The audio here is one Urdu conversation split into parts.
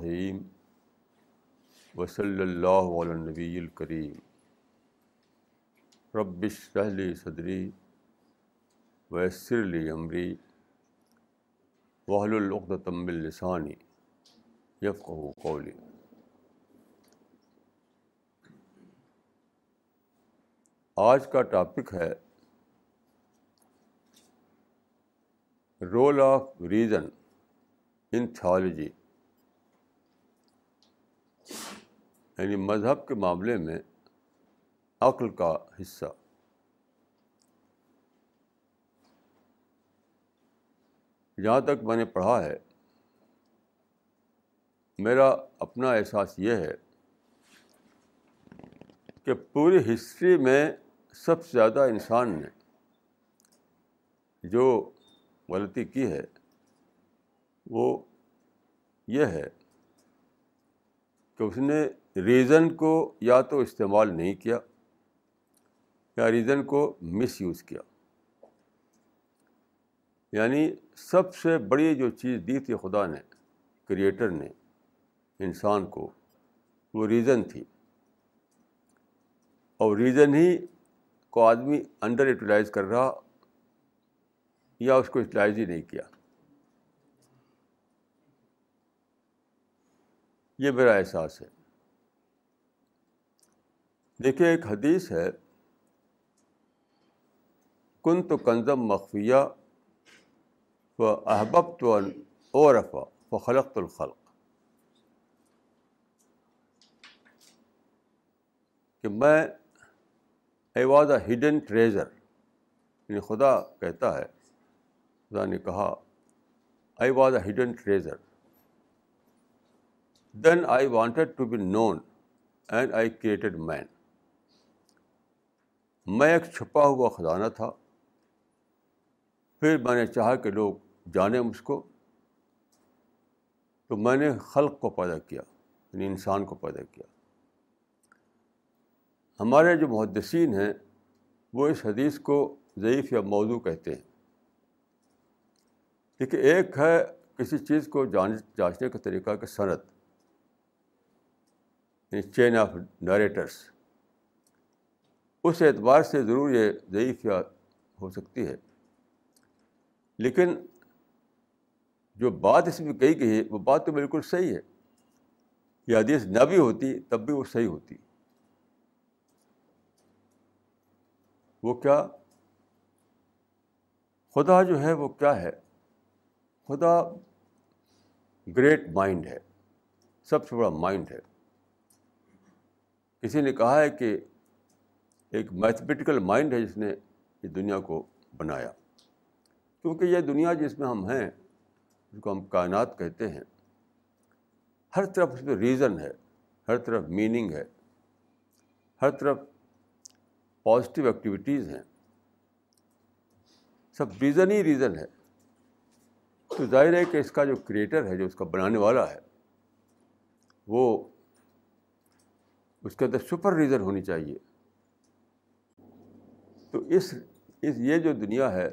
الرحیم وصلی اللہ علی نبی الکریم. ربش رحلی صدری ویسر لی عمری وحل العقدم السانی یفقہ قولی. آج کا ٹاپک ہے role of reason in theology یعنی مذہب کے معاملے میں عقل کا حصہ۔ جہاں تک میں نے پڑھا ہے، میرا اپنا احساس یہ ہے کہ پوری ہسٹری میں سب سے زیادہ انسان نے جو غلطی کی ہے، وہ یہ ہے کہ اس نے ریزن کو یا تو استعمال نہیں کیا یا ریزن کو مس یوز کیا۔ یعنی سب سے بڑی جو چیز دی تھی خدا نے، کریٹر نے، انسان کو، وہ ریزن تھی۔ اور ریزن ہی کو آدمی انڈر یوٹیلائز کر رہا یا اس کو یوٹیلائز ہی نہیں کیا۔ یہ میرا احساس ہے۔ دیکھیے، ایک حدیث ہے کن تو کنزم مخفیہ و احبب تو اورفا و خلق الخلق کہ میں a was a hidden treasure یعنی خدا کہتا ہے، خدا نے کہا I was a hidden treasure then I wanted to be known and I created man میں ایک چھپا ہوا خزانہ تھا۔ پھر میں نے چاہا کہ لوگ جانیں مجھ کو۔ تو میں نے خلق کو پیدا کیا یعنی انسان کو پیدا کیا۔ ہمارے جو محدثین ہیں، وہ اس حدیث کو ضعیف یا موضوع کہتے ہیں۔ دیکھیے ایک ہے کسی چیز کو جان، جانچنے کا طریقہ، کہ صنعت یعنی چین آف نریٹرس اس اعتبار سے ضرور یہ ضعیف یا ہو سکتی ہے۔ لیکن جو بات اس میں کہی گئی ہے، وہ بات تو بالکل صحیح ہے۔ یہ حدیث نہ بھی ہوتی، تب بھی وہ صحیح ہوتی۔ وہ کیا؟ خدا جو ہے وہ کیا ہے؟ خدا گریٹ مائنڈ ہے، سب سے بڑا مائنڈ ہے۔ کسی نے کہا ہے کہ ایک میتھمیٹیکل مائنڈ ہے جس نے یہ دنیا کو بنایا۔ کیونکہ یہ دنیا جس میں ہم ہیں جس کو ہم کائنات کہتے ہیں۔ ہر طرف اس میں ریزن ہے، ہر طرف میننگ ہے، ہر طرف پازیٹیو ایکٹیویٹیز ہیں۔ سب ریزن ہی ریزن ہے۔ تو ظاہر ہے کہ اس کا جو کریٹر ہے، جو اس کا بنانے والا ہے، وہ اس کے اندر سپر ریزن ہونی چاہیے۔ تو اس اس، یہ جو دنیا ہے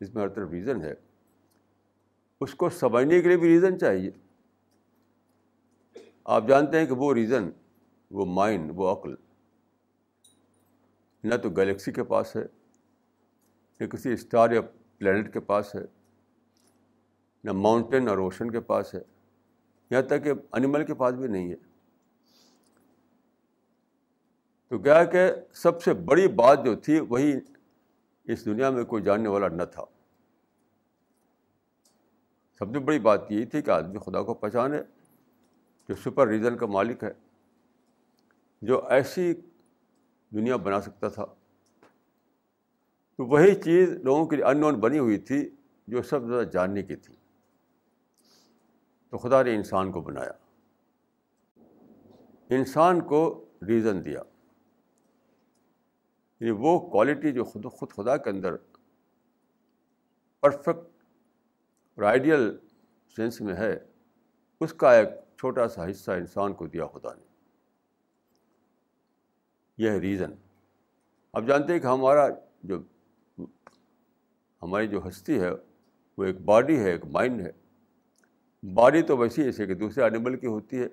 جس میں ہر طرف ریزن ہے۔ اس کو سمجھنے کے لیے بھی ریزن چاہیے۔ آپ جانتے ہیں کہ وہ ریزن وہ مائنڈ وہ عقل نہ تو گلیکسی کے پاس ہے، نہ کسی اسٹار یا پلانٹ کے پاس ہے، نہ ماؤنٹین اور اوشن کے پاس ہے، یہاں تک کہ انیمل کے پاس بھی نہیں ہے۔ تو کیا کہ سب سے بڑی بات جو تھی وہی اس دنیا میں کوئی جاننے والا نہ تھا۔ سب سے بڑی بات یہی تھی کہ آدمی خدا کو پہچانے، جو سپر ریزن کا مالک ہے، جو ایسی دنیا بنا سکتا تھا۔ تو وہی چیز لوگوں کے لیے ان نون بنی ہوئی تھی، جو سب زیادہ جاننے کی تھی۔ تو خدا نے انسان کو بنایا۔ انسان کو ریزن دیا۔ یہ وہ کوالٹی جو خود خود خدا کے اندر پرفیکٹ اور آئیڈیل سینس میں ہے، اس کا ایک چھوٹا سا حصہ انسان کو دیا خدا نے۔ یہ ہے ریزن اب جانتے ہیں کہ ہمارا جو ہماری جو ہستی ہے، وہ ایک باڈی ہے، ایک مائنڈ ہے۔ باڈی تو ویسی ایسے کہ دوسرے اینیمل کی ہوتی ہے۔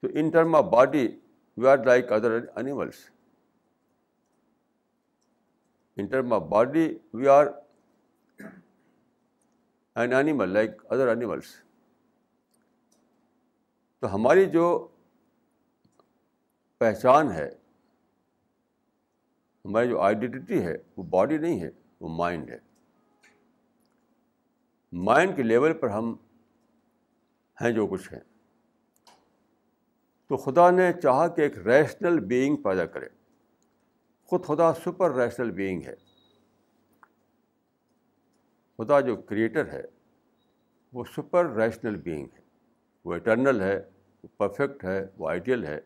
تو in term of body we are like other animals in term of body we are an animal like other animals تو ہماری جو پہچان ہے، ہماری جو آئیڈینٹی ہے، وہ باڈی نہیں ہے، وہ مائنڈ ہے۔ مائنڈ کے لیول پر ہم ہیں جو کچھ ہیں۔ تو خدا نے چاہا کہ ایک ریشنل بینگ پیدا کرے۔ خود خدا سپر ریشنل بینگ ہے۔ خدا جو کریٹر ہے، وہ سپر ریشنل بینگ ہے۔ وہ اٹرنل ہے، وہ پرفیکٹ ہے، وہ آئیڈیل ہے۔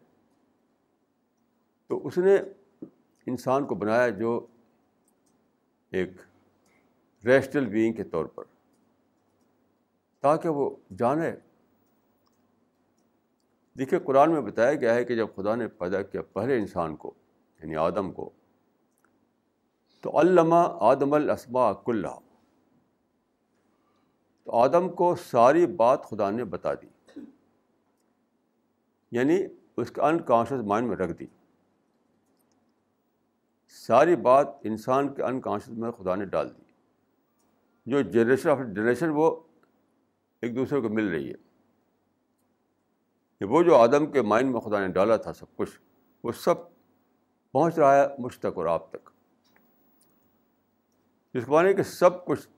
تو اس نے انسان کو بنایا جو ایک ریشنل بینگ کے طور پر، تاکہ وہ جانے دیکھیے، قرآن میں بتایا گیا ہے کہ جب خدا نے پیدا کیا پہلے انسان کو یعنی آدم کو، تو علامہ آدم الاسما کلّہ تو آدم کو ساری بات خدا نے بتا دی۔ یعنی اس کا انکانشیس مائنڈ میں رکھ دی۔ ساری بات انسان کے انکانشیس میں خدا نے ڈال دی۔ جو جنریشن آف جنریشن وہ ایک دوسرے کو مل رہی ہے۔ کہ وہ جو آدم کے مائنڈ میں خدا نے ڈالا تھا سب کچھ، وہ سب پہنچ رہا ہے مجھ تک اور آپ تک۔ جس کو مانے کہ سب کچھ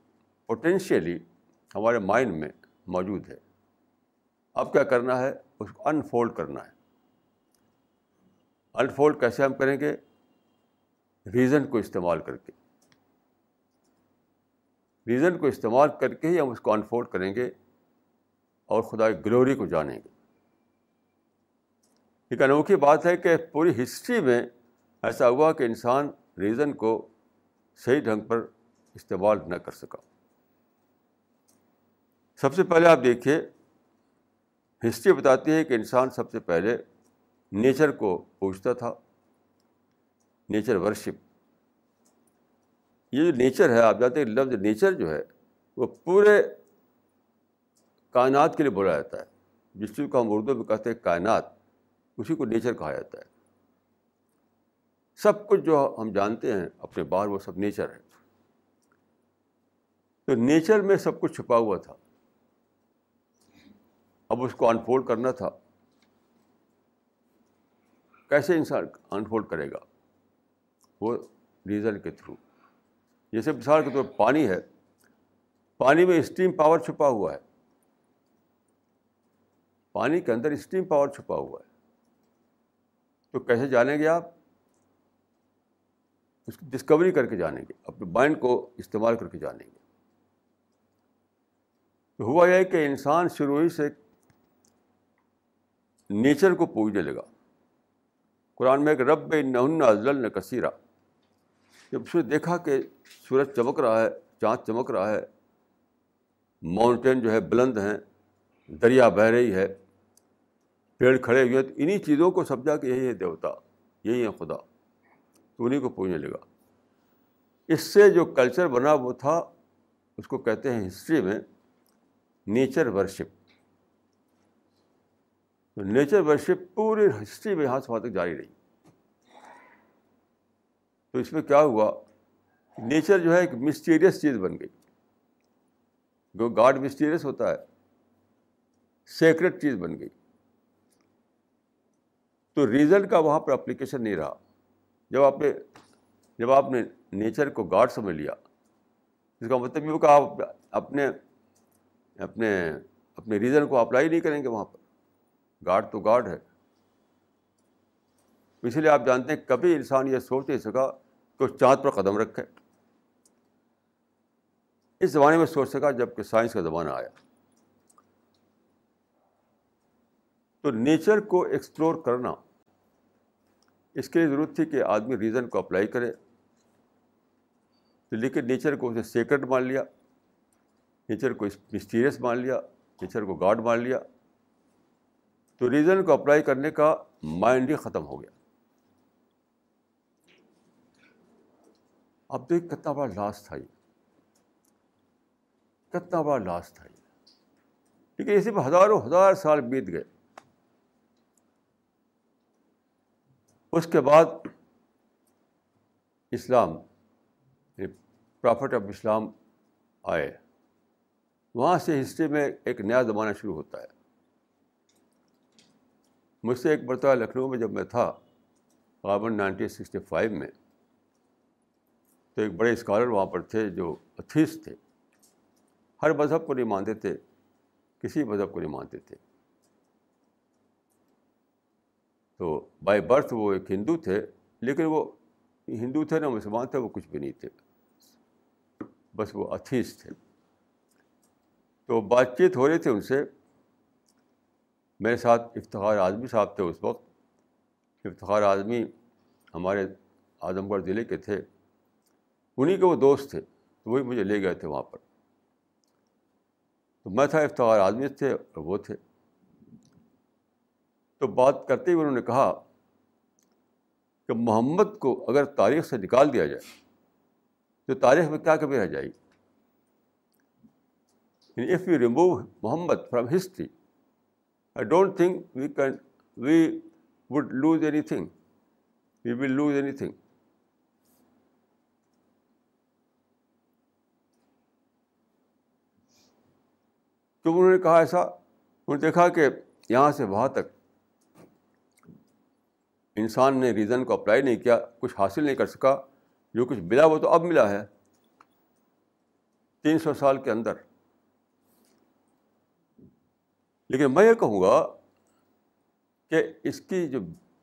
پوٹینشیلی ہمارے مائنڈ میں موجود ہے۔ اب کیا کرنا ہے؟ اس کو انفولڈ کرنا ہے۔ انفولڈ کیسے ہم کریں گے؟ ریزن کو استعمال کر کے۔ ریزن کو استعمال کر کے ہی ہم اس کو انفولڈ کریں گے اور خدا کی گلوری کو جانیں گے۔ ایک انوکھی بات ہے کہ پوری ہسٹری میں ایسا ہوا کہ انسان ریزن کو صحیح ڈھنگ پر استعمال نہ کر سکا۔ سب سے پہلے آپ دیکھیے، ہسٹری بتاتی ہے کہ انسان سب سے پہلے نیچر کو پوچھتا تھا، نیچر ورشپ۔ یہ جو نیچر ہے، آپ جانتے ہیں، لفظ نیچر جو ہے، وہ پورے کائنات کے لیے بولا جاتا ہے۔ جس چیز کو ہم اردو میں کہتے ہیں کائنات۔ اسی کو نیچر کہا جاتا ہے۔ سب کچھ جو ہم جانتے ہیں، اپنے باہر وہ سب نیچر ہے۔ تو نیچر میں سب کچھ چھپا ہوا تھا۔ اب اس کو انفولڈ کرنا تھا۔ کیسے انسان انفولڈ کرے گا؟ وہ ریزن کے تھرو جیسے مثال کے طور پانی ہے۔ پانی میں اسٹیم پاور چھپا ہوا ہے۔ پانی کے اندر اسٹیم پاور چھپا ہوا ہے۔ تو کیسے جانیں گے آپ؟ اس کی ڈسکوری کر کے جانیں گے، اپنے مائنڈ کو استعمال کر کے جانیں گے۔ تو ہوا یہ کہ انسان شروع ہی سے نیچر کو پوجنے لگا۔ قرآن میں ایک رب نہ ازل کثیرہ جب اس نے دیکھا کہ سورج چمک رہا ہے، چاند چمک رہا ہے ماؤنٹین جو ہے بلند ہیں، دریا بہہ رہی ہے پیڑ کھڑے ہوئے تو انہیں چیزوں کو سمجھا کہ یہی ہے دیوتا، یہی ہے خدا۔ تو انہیں کو پوجنے لگا۔ اس سے جو کلچر بنا وہ تھا، اس کو کہتے ہیں ہسٹری میں نیچر ورشپ تو نیچر ورشپ پوری ہسٹری میں یہاں سے وہاں تک جاری رہی۔ تو اس میں کیا ہوا؟ نیچر جو ہے ایک مسٹیریس چیز بن گئی۔ جو گاڈ مسٹیریس ہوتا ہے سیکرٹ چیز بن گئی۔ تو ریزن کا وہاں پر اپلیکیشن نہیں رہا۔ جب آپ نے، جب آپ نے نیچر کو گاڈ سمجھ لیا، اس کا مطلب یہ کہ آپ اپنے اپنے اپنے ریزن کو اپلائی نہیں کریں گے وہاں پر۔ گاڈ تو گاڈ ہے۔ اسی لیے آپ جانتے ہیں، کبھی انسان یہ سوچ نہیں سکا کہ وہ چاند پر قدم رکھے۔ اس زمانے میں سوچ سکا جبکہ سائنس کا زمانہ آیا۔ تو نیچر کو ایکسپلور کرنا۔ اس کے لیے ضرورت تھی کہ آدمی ریزن کو اپلائی کرے۔ لیکن نیچر کو اسے سیکرٹ مان لیا۔ نیچر کو مسٹیریس مان لیا۔ نیچر کو گاڈ مان لیا۔ تو ریزن کو اپلائی کرنے کا مائنڈ ہی ختم ہو گیا۔ اب دیکھ کتنا بڑا لاس تھا یہ۔ کتنا بڑا لاس تھا یہ۔ لیکن اسی پہ ہزاروں ہزار سال بیت گئے۔ اس کے بعد اسلام پرافٹ آف اسلام آئے۔ وہاں سے ہسٹری میں ایک نیا زمانہ شروع ہوتا ہے۔ مجھ سے ایک مرتبہ لکھنؤ میں جب میں تھا، غابن نائنٹین سکسٹی فائیو میں، تو ایک بڑے اسکالر وہاں پر تھے جو اتھیس تھے۔ ہر مذہب کو نہیں مانتے تھے، کسی مذہب کو نہیں مانتے تھے۔ تو بائی برتھ وہ ایک ہندو تھے، لیکن وہ ہندو تھے نہ مسلمان تھے، وہ کچھ بھی نہیں تھے۔ بس وہ اتھیس تھے۔ تو بات چیت ہو رہی تھی ان سے۔ میرے ساتھ افتخار اعظمی صاحب تھے اس وقت۔ افتخار اعظمی ہمارے اعظم گڑھ ضلع کے تھے۔ انہیں کے وہ دوست تھے، تو وہی مجھے لے گئے تھے وہاں پر۔ تو میں تھا افتخار اعظمی تھے اور وہ تھے۔ تو بات کرتے ہوئے انہوں نے کہا کہ محمد کو اگر تاریخ سے نکال دیا جائے، تو تاریخ میں کیا کبھی رہ جائے گی؟ If you remove Muhammad from history I don't think we can we would lose anything we will lose anything کیوں انہوں نے کہا ایسا، انہوں نے دیکھا کہ یہاں سے وہاں تک انسان نے ریزن کو اپلائی نہیں کیا، کچھ حاصل نہیں کر سکا، جو کچھ ملا وہ تو اب ملا ہے۔ تین سو سال کے اندر۔ لیکن میں یہ کہوں گا کہ اس کی جو،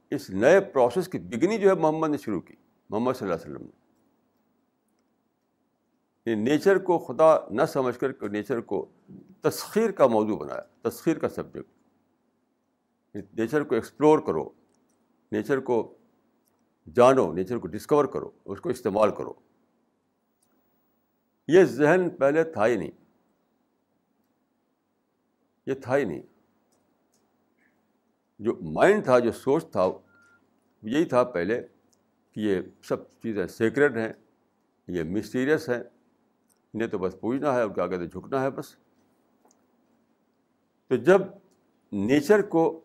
اس نئے پروسیس کی بگنی جو ہے محمد نے شروع کی، محمد صلی اللہ علیہ وسلم نے۔ نیچر کو خدا نہ سمجھ کر کے نیچر کو تسخیر کا موضوع بنایا، تسخیر کا سبجیکٹ نیچر کو ایکسپلور کرو۔ نیچر کو جانو، نیچر کو ڈسکور کرو، اس کو استعمال کرو۔ یہ ذہن پہلے تھا ہی نہیں۔ یہ تھا ہی نہیں۔ جو مائنڈ تھا، جو سوچ تھا، یہی تھا پہلے کہ یہ سب چیزیں سیکریٹ ہیں، یہ مسٹیریس ہیں۔ انہیں تو بس پوچھنا ہے اور کیا کہتے جھکنا ہے بس۔ تو جب نیچر کو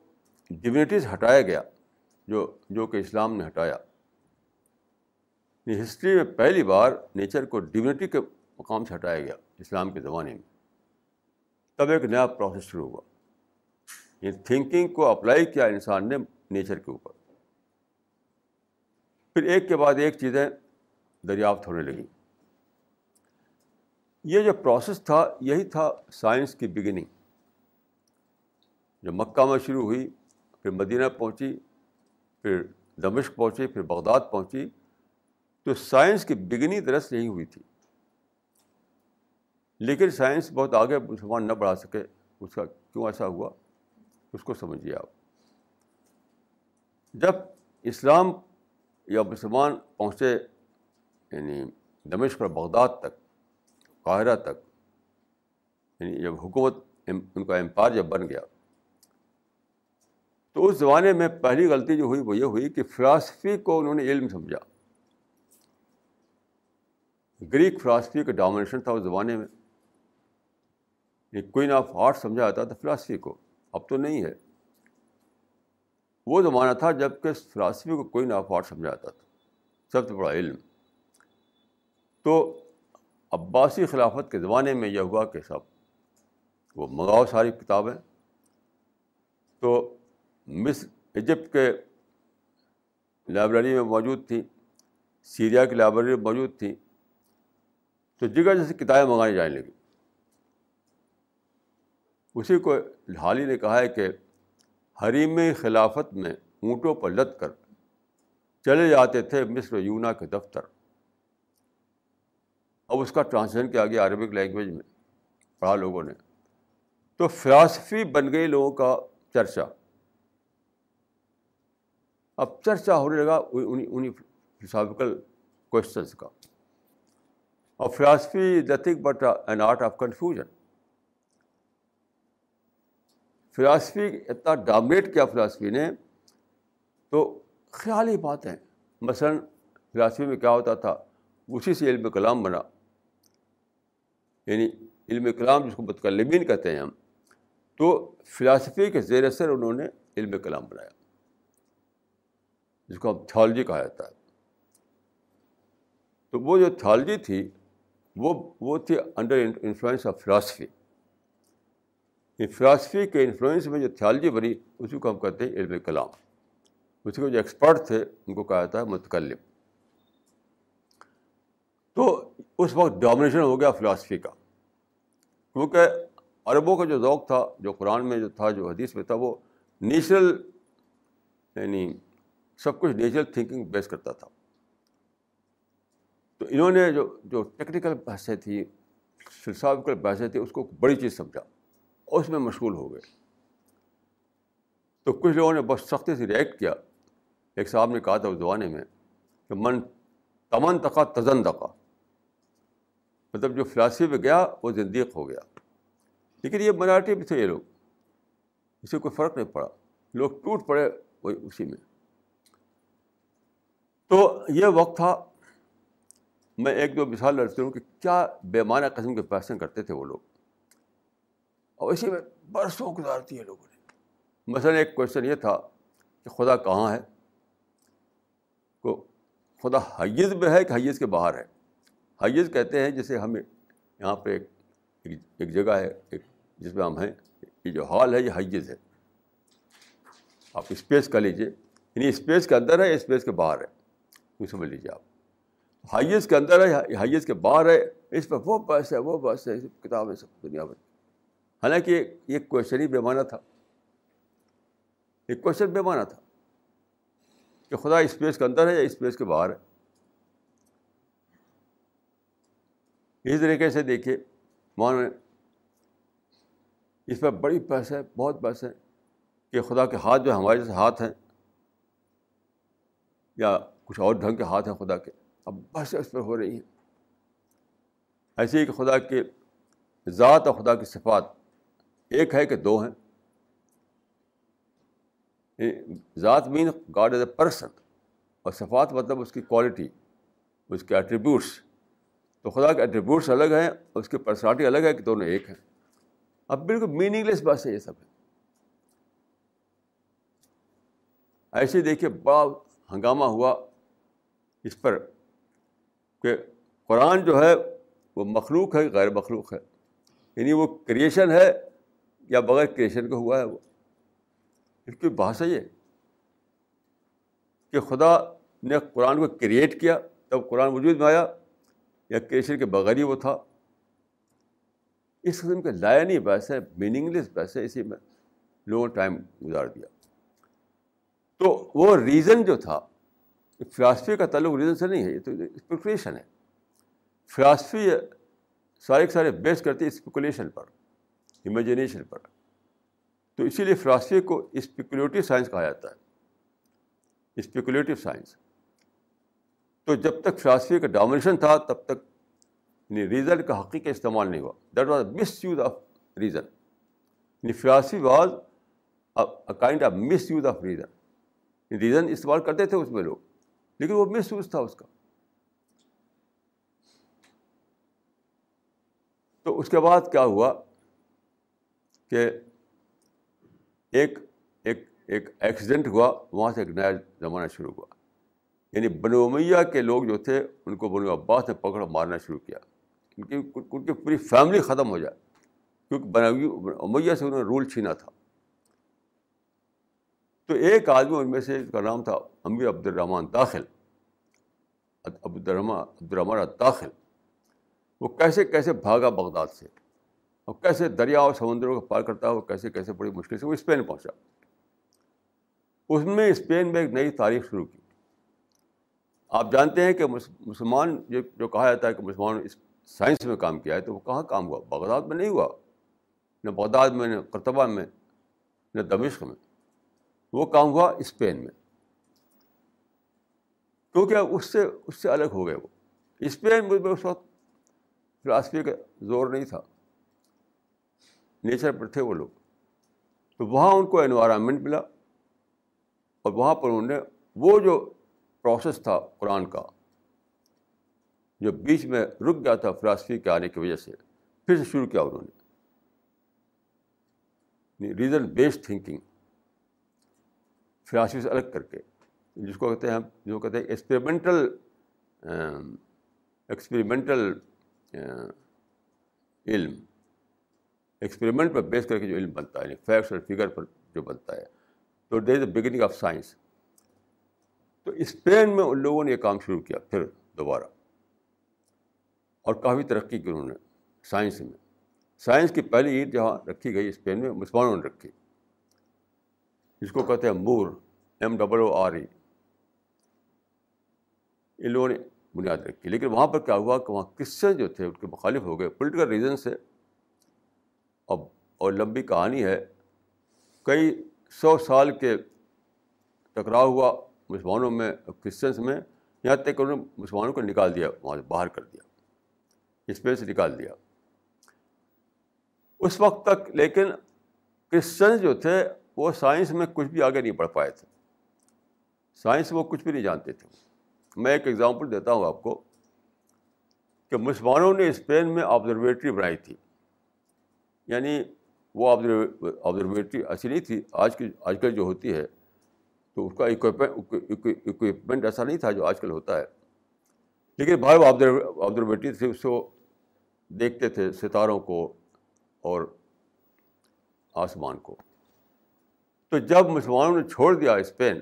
ڈیونیٹیز ہٹایا گیا جو جو کہ اسلام نے ہٹایا۔ ہسٹری میں پہلی بار نیچر کو ڈیونیٹی کے مقام سے ہٹایا گیا اسلام کے زمانے میں۔ تب ایک نیا پروسیس شروع ہوا۔ یہ تھنکنگ کو اپلائی کیا انسان نے نیچر کے اوپر۔ پھر ایک کے بعد ایک چیزیں دریافت ہونے لگیں۔ یہ جو پروسیس تھا، یہی تھا سائنس کی بگننگ جو مکہ میں شروع ہوئی، پھر مدینہ پہنچی پھر دمشق پہنچی، پھر بغداد پہنچی، تو سائنس کی بگنی درست یہی ہوئی تھی۔ لیکن سائنس بہت آگے مسلمان نہ بڑھا سکے، اس کا کیوں ایسا ہوا؟ اس کو سمجھیے آپ۔ جب اسلام یا مسلمان پہنچے یعنی دمشق اور بغداد تک، قاہرہ تک یعنی جب حکومت ان کا امپائر جب بن گیا تو اس زمانے میں پہلی غلطی جو ہوئی وہ یہ ہوئی کہ فلاسفی کو انہوں نے علم سمجھا۔ گریک فلاسفی کا ڈومینیشن تھا اس زمانے میں۔ کوئن آف آرٹ سمجھا جاتا تھا فلاسفی کو۔ اب تو نہیں ہے۔ وہ زمانہ تھا جبکہ فلاسفی کو کوئن آف آرٹ سمجھا جاتا تھا۔ سب سے بڑا علم۔ تو عباسی خلافت کے زمانے میں یہ ہوا کہ سب وہ منگاؤ ساری کتابیں۔ تو مصر، ایجپٹ کے لائبریری میں موجود تھیں سیریا کی لائبریری میں موجود تھیں تو جگہ جیسی کتابیں منگائی جانے لگی اسی کو حالی نے کہا ہے کہ حریم خلافت میں اونٹوں پر لد کر چلے جاتے تھے مصر یونا کے دفتر۔ اب اس کا ٹرانسلیشن کیا گیا عربک لینگویج میں، پڑھا لوگوں نے۔ تو فلاسفی بن گئی لوگوں کا چرچا اب چرچا ہونے لگا انہیں فلاسفیکل کوشچنس کا۔ اور philosophy nothing but an art of confusion philosophy اتنا ڈامنیٹ کیا فلاسفی نے، تو خیالی باتیں۔ مثلاً فلاسفی میں کیا ہوتا تھا، اسی سے علم کلام بنا۔ یعنی علم کلام جس کو متکلمین کہتے ہیں ہم، تو فلاسفی کے زیر اثر انہوں نے علم کلام بنایا۔ جس کو ہم تھالوجی کہا جاتا ہے۔ تو وہ جو تھالوجی تھی، وہ وہ تھی under influence of philosophy philosophy کے انفلوئنس میں جو تھیالوجی بنی، اسی کو ہم کہتے ہیں علم کلام۔ اسی کو جو ایکسپرٹ تھے، ان کو کہا جاتا ہے متکلم۔ تو اس وقت ڈومنیشن ہو گیا فلاسفی کا۔ کیونکہ عربوں کا جو ذوق تھا، جو قرآن میں جو تھا، جو حدیث میں تھا، وہ نیچرل یعنی سب کچھ نیچرل تھنکنگ بیس کرتا تھا۔ تو انہوں نے جو جو ٹیکنیکل بحثیں تھیں، فلسافیکل بحثیں تھیں، اس کو بڑی چیز سمجھا اور اس میں مشغول ہو گئے۔ تو کچھ لوگوں نے بہت سختی سے ریئیکٹ کیا۔ ایک صاحب نے کہا تھا اس زمانے میں کہ من تمن تقا تزن دقا مطلب جو فلاسفی میں گیا، وہ زندیق ہو گیا۔ لیکن یہ مراٹھی بھی تھے یہ لوگ۔ اسے کوئی فرق نہیں پڑا۔ لوگ ٹوٹ پڑے وہی اسی میں۔ تو یہ وقت تھا، میں ایک دو مثال لڑتی ہوں کہ کیا بے معنی قسم کے پیسے کرتے تھے وہ لوگ۔ اور اسی میں برسوں گزارتی ہے لوگوں نے۔ مثلاً ایک کوشچن یہ تھا کہ خدا کہاں ہے؟ کو خدا حیض میں ہے کہ حیض کے باہر ہے؟ حیض کہتے ہیں جسے ہمیں یہاں پہ ایک ایک جگہ ہے، ایک جس میں ہم ہیں، یہ جو ہال ہے، یہ حیض ہے۔ آپ اسپیس کر لیجیے یعنی اسپیس کے اندر ہے یا اسپیس کے باہر ہے؟ یہ سمجھ لیجیے آپ حیض کے اندر ہے حیض کے باہر ہے، اس پہ وہ بس ہے، وہ بس ہے کتاب ہے، سب دنیا میں حالانکہ یہ کوشچن ہی بے معنی تھا۔ ایک کوشچن بے معنی تھا کہ خدا اسپیس کے اندر ہے یا اسپیس کے باہر ہے۔ اسی طریقے سے دیکھیے مان اس پر بڑی بحث ہے، بہت بحث ہے کہ خدا کے ہاتھ جو ہمارے جیسے ہاتھ ہیں یا کچھ اور ڈھنگ کے ہاتھ ہیں خدا کے، اب بحث اس پر ہو رہی ہیں۔ ایسے ہی کہ خدا کے ذات اور خدا کی صفات ایک ہے کہ دو ہیں۔ ذات مین گاڈ ایز اے پرسن اور صفات مطلب اس کی کوالٹی اس کے ایٹریبیوٹس تو خدا کے ایٹریبیوٹس الگ ہیں اور اس کی پرسنالٹی الگ ہے کہ دونوں ایک ہیں۔ اب بالکل میننگ لیس بات ہے یہ سب۔ ہے ایسے دیکھیے، بڑا ہنگامہ ہوا۔ اس پر کہ قرآن جو ہے وہ مخلوق ہے غیر مخلوق ہے۔ یعنی وہ کریشن ہے یا بغیر کریشن کا ہوا ہے وہ۔ اس کی بحث یہ کہ خدا نے قرآن کو کریٹ کیا، تب قرآن وجود میں آیا یا کریشن کے بغیر ہی وہ تھا۔ اس قسم کے لایا نہیں بحث ہے میننگ لیس بحث ہے اسی میں لوگوں نے ٹائم گزار دیا۔ تو وہ ریزن جو تھا فلاسفی کا تعلق ریزن سے نہیں ہے، یہ تو اسپیکولیشن ہے۔ فلاسفی سارے کے سارے بیس کرتی ہے اسپیکولیشن پر امیجنیشن پر۔ تو اسی لیے فلاسفی کو اسپیکولیٹو سائنس کہا جاتا ہے۔ Speculative science. تو جب تک فلاسفی کا ڈومنیشن تھا، تب تک یعنی ریزن کا حقیقی استعمال نہیں ہوا۔ That was misuse of reason یعنی philosophy was kind of misuse of reason reason استعمال کرتے تھے اس میں لوگ۔ لیکن وہ مس یوز تھا اس کا۔ تو اس کے بعد کیا ہوا کہ ایک ایک ایک ایکسیڈنٹ ہوا، وہاں سے ایک نیا زمانہ شروع ہوا۔ یعنی بنو امیہ کے لوگ جو تھے، ان کو بنو عباس نے پکڑ مارنا شروع کیا۔ ان کی ان کی پوری فیملی ختم ہو جائے۔ کیونکہ بنو امیہ سے انہوں نے رول چھینا تھا۔ تو ایک آدمی ان میں سے اس کا نام تھا امیر عبد الرحمٰن داخل۔ عبد الرحمٰن عبد الرحمٰن داخل۔ وہ کیسے کیسے بھاگا بغداد سے؟ اور کیسے دریا اور سمندروں کو پار کرتا ہے وہ کیسے کیسے بڑی مشکل سے وہ اسپین پہنچا۔ اس میں اسپین میں ایک نئی تاریخ شروع کی۔ آپ جانتے ہیں کہ مسلمان جو کہا جاتا ہے کہ مسلمان اس سائنس میں کام کیا ہے، تو وہ کہاں کام ہوا؟ بغداد میں نہیں ہوا۔ نہ بغداد میں، نہ کرتبہ میں، نہ دمشق میں۔ وہ کام ہوا اسپین میں۔ کیونکہ اس سے اس سے الگ ہو گئے وہ۔ اسپین میں اس وقت فلاسفی کا زور نہیں تھا۔ نیچر پر تھے وہ لوگ۔ تو وہاں ان کو انوائرمنٹ ملا۔ اور وہاں پر انہوں نے وہ جو پروسیس تھا قرآن کا، جو بیچ میں رک گیا تھا فلاسفی کے آنے کی وجہ سے، پھر سے شروع کیا انہوں نے۔ ریزن بیسڈ تھنکنگ فلاسفی سے الگ کر کے، جس کو کہتے ہیں، جو کہتے ہیں ایکسپریمنٹل ایکسپریمنٹل علم۔ ایکسپریمنٹ پر بیس کر کے جو علم بنتا ہے یعنی فیکٹس اور فگر پر جو بنتا ہے۔ تو there is the beginning of science تو اسپین میں ان لوگوں نے یہ کام شروع کیا، پھر دوبارہ۔ اور کافی ترقی کی انہوں نے سائنس میں۔ سائنس کی پہلی عید جہاں رکھی گئی اسپین میں، مسلمانوں نے رکھی۔ جس کو کہتے ہیں Moore M double O R E ان لوگوں نے بنیاد رکھی لیکن وہاں پر کیا ہوا کہ وہاں کرسچن جو تھے ان کے مخالف ہو گئے۔ پولیٹیکل ریزن سے اب اور لمبی کہانی ہے۔ کئی سو سال کے ٹکراؤ ہوا مسلمانوں میں کرسچنس میں۔ یہاں تک انہوں نے مسلمانوں کو نکال دیا، وہاں سے باہر کر دیا۔ اسپین سے نکال دیا۔ اس وقت تک، لیکن کرسچنس جو تھے وہ سائنس میں کچھ بھی آگے نہیں بڑھ پائے تھے۔ سائنس وہ کچھ بھی نہیں جانتے تھے۔ میں ایک ایگزامپل دیتا ہوں آپ کو کہ مسلمانوں نے اسپین میں آبزرویٹری بنائی تھی۔ یعنی وہ آبزرویٹری ایسی نہیں تھی۔ آج کی آج کل جو ہوتی ہے، تو اس کا اکوپمنٹ ایسا نہیں تھا جو آج کل ہوتا ہے۔ لیکن باہر وہ آبزرویٹری تھی اس سے وہ دیکھتے تھے ستاروں کو اور آسمان کو۔ تو جب مسلمانوں نے چھوڑ دیا اسپین،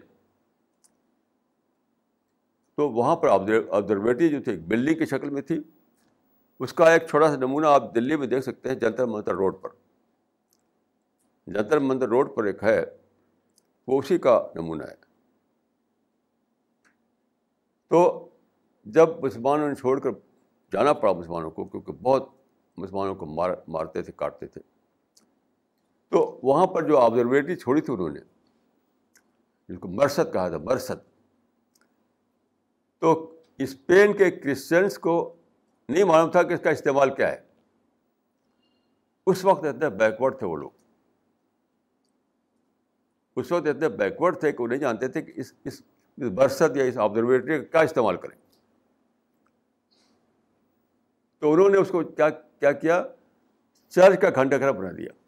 تو وہاں پر آبزرویٹری جو تھی، ایک بلڈنگ کی شکل میں تھی۔ اس کا ایک چھوٹا سا نمونہ آپ دلی میں دیکھ سکتے ہیں، جنتر منتر روڈ پر۔ جنتر منتر روڈ پر ایک ہے، وہ اسی کا نمونہ ہے۔ تو جب مسلمانوں نے چھوڑ کر جانا پڑا مسلمانوں کو، کیونکہ بہت مسلمانوں کو مار، مارتے تھے، کاٹتے تھے۔ تو وہاں پر جو آبزرویٹری چھوڑی تھی انہوں نے جس کو مرسد کہا تھا، مرسد۔ تو اسپین کے کرسچنس کو نہیں معلوم تھا کہ اس کا استعمال کیا ہے۔ اس وقت اتنے بیکورڈ تھے وہ لوگ۔ اس وقت اتنے بیکورڈ تھے کہ وہ نہیں جانتے تھے کہ اس اس برسد یا اس آبزرویٹری کا کیا استعمال کریں۔ تو انہوں نے اس کو کیا کیا کیا؟ چرچ کا گھنٹہ گھر بنا دیا۔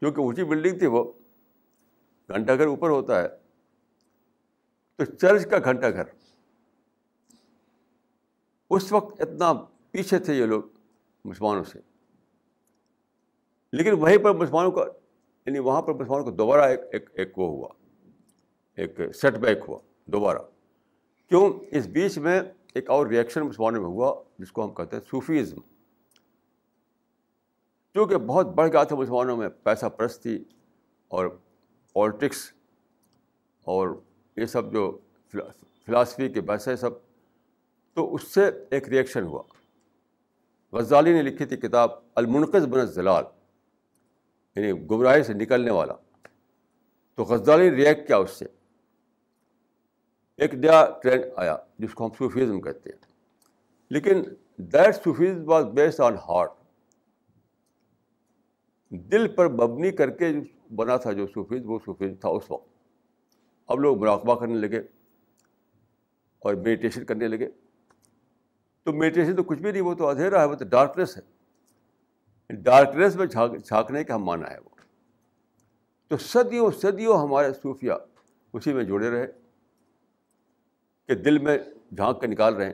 کیونکہ اونچی بلڈنگ تھی وہ۔ گھنٹہ گھر اوپر ہوتا ہے۔ تو چرچ کا گھنٹہ گھر۔ اس وقت اتنا پیچھے تھے یہ لوگ مسلمانوں سے۔ لیکن وہیں پر مسلمانوں کا یعنی وہاں پر مسلمانوں کو دوبارہ ایک ایک ایک وہ ہوا۔ ایک سیٹ بیک ہوا، دوبارہ۔ کیوں؟ اس بیچ میں ایک اور ریئیکشن مسلمانوں میں ہوا، جس کو ہم کہتے ہیں صوفیزم۔ کیونکہ بہت بڑھ گیا تھا مسلمانوں میں پیسہ پرستی اور پالٹکس اور یہ سب جو فلاسفی کے بحث ہے سب، تو اس سے ایک ریئیکشن ہوا۔ غزالی نے لکھی تھی کتاب المنقذ بن زلال یعنی گمراہی سے نکلنے والا۔ تو غزالی نے ریئیکٹ کیا اس سے۔ ایک نیا ٹرینڈ آیا، جس کو ہم صوفیزم کہتے ہیں۔ لیکن that Sufis was based on heart دل پر مبنی کر کے بنا تھا جو صوفیز، وہ صوفیز تھا اس وقت۔ اب لوگ مراقبہ کرنے لگے اور میڈیٹیشن کرنے لگے۔ تو میڈیٹیشن تو کچھ بھی نہیں، وہ تو اندھیرا ہے، وہ تو ڈارکنیس ہے۔ ڈارکنیس میں چھانکنے کا ہم مانا ہے وہ۔ تو صدیوں صدیوں ہمارے صوفیہ اسی میں جڑے رہے کہ دل میں جھانک کے نکال رہے ہیں۔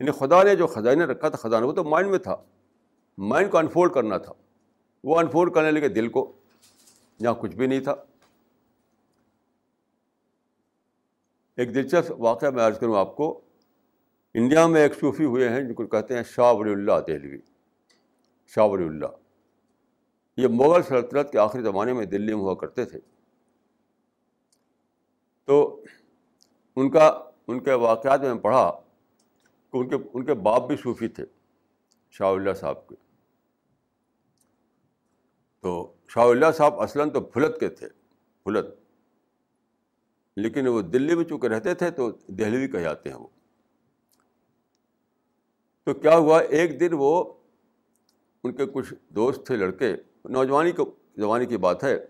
یعنی خدا نے جو خزانہ رکھا تھا، خزانہ وہ تو مائنڈ میں تھا۔ مائنڈ کو انفولڈ کرنا تھا۔ وہ انفولڈ کرنے لگے دل کو جہاں کچھ بھی نہیں تھا۔ ایک دلچسپ واقعہ میں عرض کروں آپ کو، انڈیا میں ایک صوفی ہوئے ہیں جن کو کہتے ہیں شاہ ولی اللہ دہلوی۔ شاہ ولی اللہ۔ یہ مغل سلطنت کے آخری زمانے میں دلی میں ہوا کرتے تھے۔ تو ان کا، ان کے واقعات میں پڑھا کہ ان کے ان کے باپ بھی صوفی تھے، شاہ اللہ صاحب کے۔ تو شاہ اللہ صاحب اصلاً تو پھلت کے تھے پھلت لیکن وہ دلی میں چونکہ رہتے تھے تو دہلی کہ جاتے ہیں وہ۔ تو کیا ہوا؟ ایک دن وہ ان کے کچھ دوست تھے، لڑکے، نوجوانی کو، زمانے کی بات ہے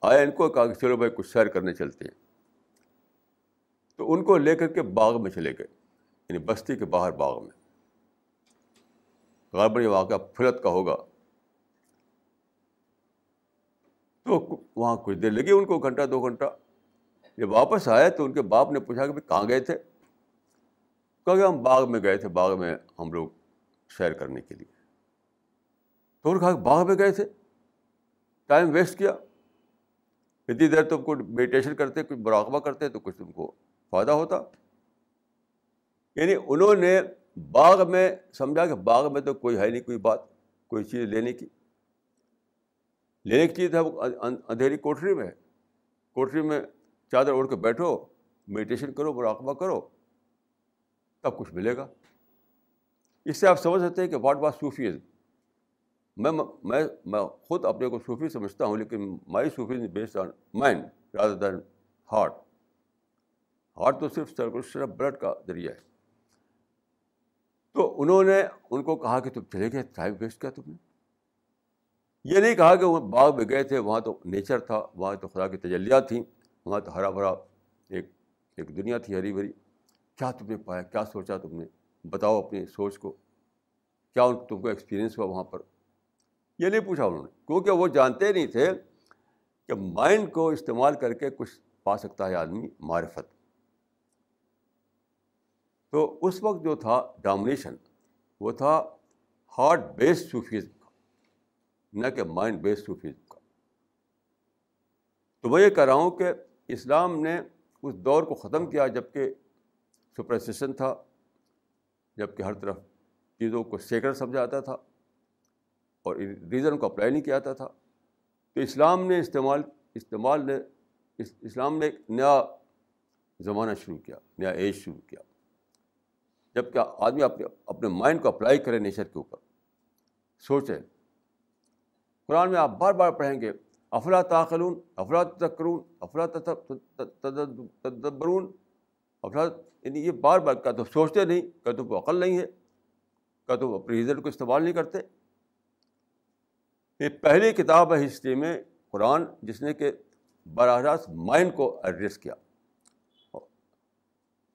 آیا ان کو، کہا کہ چلو بھائی کچھ سیر کرنے چلتے ہیں۔ تو ان کو لے کر کے باغ میں چلے گئے یعنی بستی کے باہر باغ میں۔ غالباً یہ واقعہ فلت کا ہوگا۔ تو وہاں کچھ دیر لگی، ان کو گھنٹہ، دو گھنٹہ۔ جب واپس آئے تو ان کے باپ نے پوچھا کہ کہاں گئے تھے؟ کہ ہم باغ میں گئے تھے، باغ میں ہم لوگ سیر کرنے کے لیے۔ تو انہوں نے کہا کہ باغ میں گئے تھے؟ ٹائم ویسٹ کیا۔ اتنی دیر تم کو میڈیٹیشن کرتے کچھ مراقبہ کرتے تو کچھ تم کو فائدہ ہوتا۔ یعنی انہوں نے باغ میں سمجھا کہ باغ میں تو کوئی ہے نہیں، کوئی بات، کوئی چیز لینے کی۔ لینے کی چیز ہے وہ اندھیری کوٹری میں۔ کوٹری میں چادر اوڑھ کے بیٹھو میڈیٹیشن کرو، مراقبہ کرو، تب کچھ ملے گا۔ اس سے آپ سمجھ سکتے ہیں کہ واٹ واز صوفیز میں میں میں خود اپنے کو صوفی سمجھتا ہوں، لیکن my Sufi based on mind rather than heart heart تو صرف سرکولیشن آف بلڈ کا ذریعہ ہے۔ تو انہوں نے ان کو کہا کہ تم چلے گئے ٹائم ویسٹ کیا تم نے؟ یہ نہیں کہا کہ وہ باغ میں گئے تھے، وہاں تو نیچر تھا، وہاں تو خدا کی تجلیات تھیں، وہاں تو ہرا بھرا ایک ایک دنیا تھی ہری بھری۔ کیا تم نے پایا؟ کیا سوچا تم نے؟ بتاؤ اپنی سوچ کو۔ کیا تم کو ایکسپیرئنس ہوا وہاں پر؟ یہ نہیں پوچھا انہوں نے، کیونکہ وہ جانتے نہیں تھے کہ مائنڈ کو استعمال کر کے کچھ پا سکتا ہے آدمی، معرفت۔ تو اس وقت جو تھا ڈومنیشن وہ تھا ہارٹ بیسڈ صوفیزم نہ کہ مائنڈ بیسڈ صوفیزم کا۔ تو میں یہ کہہ رہا ہوں کہ اسلام نے اس دور کو ختم کیا جبکہ سپرسیشن تھا، جبکہ ہر طرف چیزوں کو سیکر سمجھا جاتا تھا اور ریزن کو اپلائی نہیں کیا جاتا تھا۔ تو اسلام نے استعمال استعمال نے، اسلام نے ایک نیا زمانہ شروع کیا، نیا ایج شروع کیا۔ جبکہ آدمی اپنے اپنے مائنڈ کو اپلائی کرے نیچر کے اوپر سوچیں قرآن میں آپ بار بار پڑھیں گے، افلا تاخلون افلا تکرون افلا تدبرون۔ افلا یعنی یہ بار بار، کیا تو سوچتے نہیں، کیا تم کو عقل نہیں ہے، کیا تم اپنے ریزلٹ کو استعمال نہیں کرتے۔ یہ پہلی کتاب ہے ہسٹری میں قرآن، جس نے کہ براہ راست مائنڈ کو ایڈریس کیا۔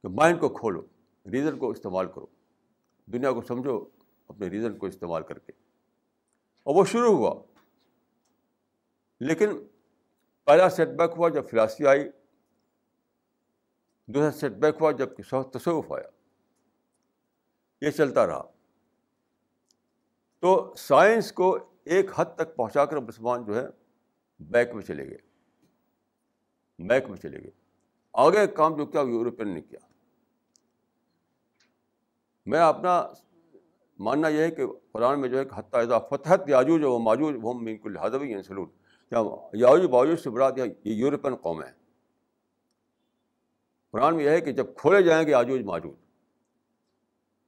کہ مائنڈ کو کھولو، ریزن کو استعمال کرو۔ دنیا کو سمجھو، اپنے ریزن کو استعمال کر کے۔ اور وہ شروع ہوا۔ لیکن پہلا سیٹ بیک ہوا جب فلاسفی آئی، دوسرا سیٹ بیک ہوا جب تصوف آیا۔ یہ چلتا رہا۔ تو سائنس کو ایک حد تک پہنچا کر مسلمان جو ہے بیک میں چلے گئے۔ بیک میں چلے گئے۔ آگے کام جو کیا یورپین نے کیا۔ میں اپنا ماننا یہ ہے کہ قرآن میں جو ہے حتیٰ فتحت یاجوج و ماجوج، وہ کو لہٰذا بھی سلوٹ۔ کیا یاجوج باجوج سے برا یہ یورپین قوم ہے۔ قرآن میں یہ ہے کہ جب کھولے جائیں گے آجوج ماجوج۔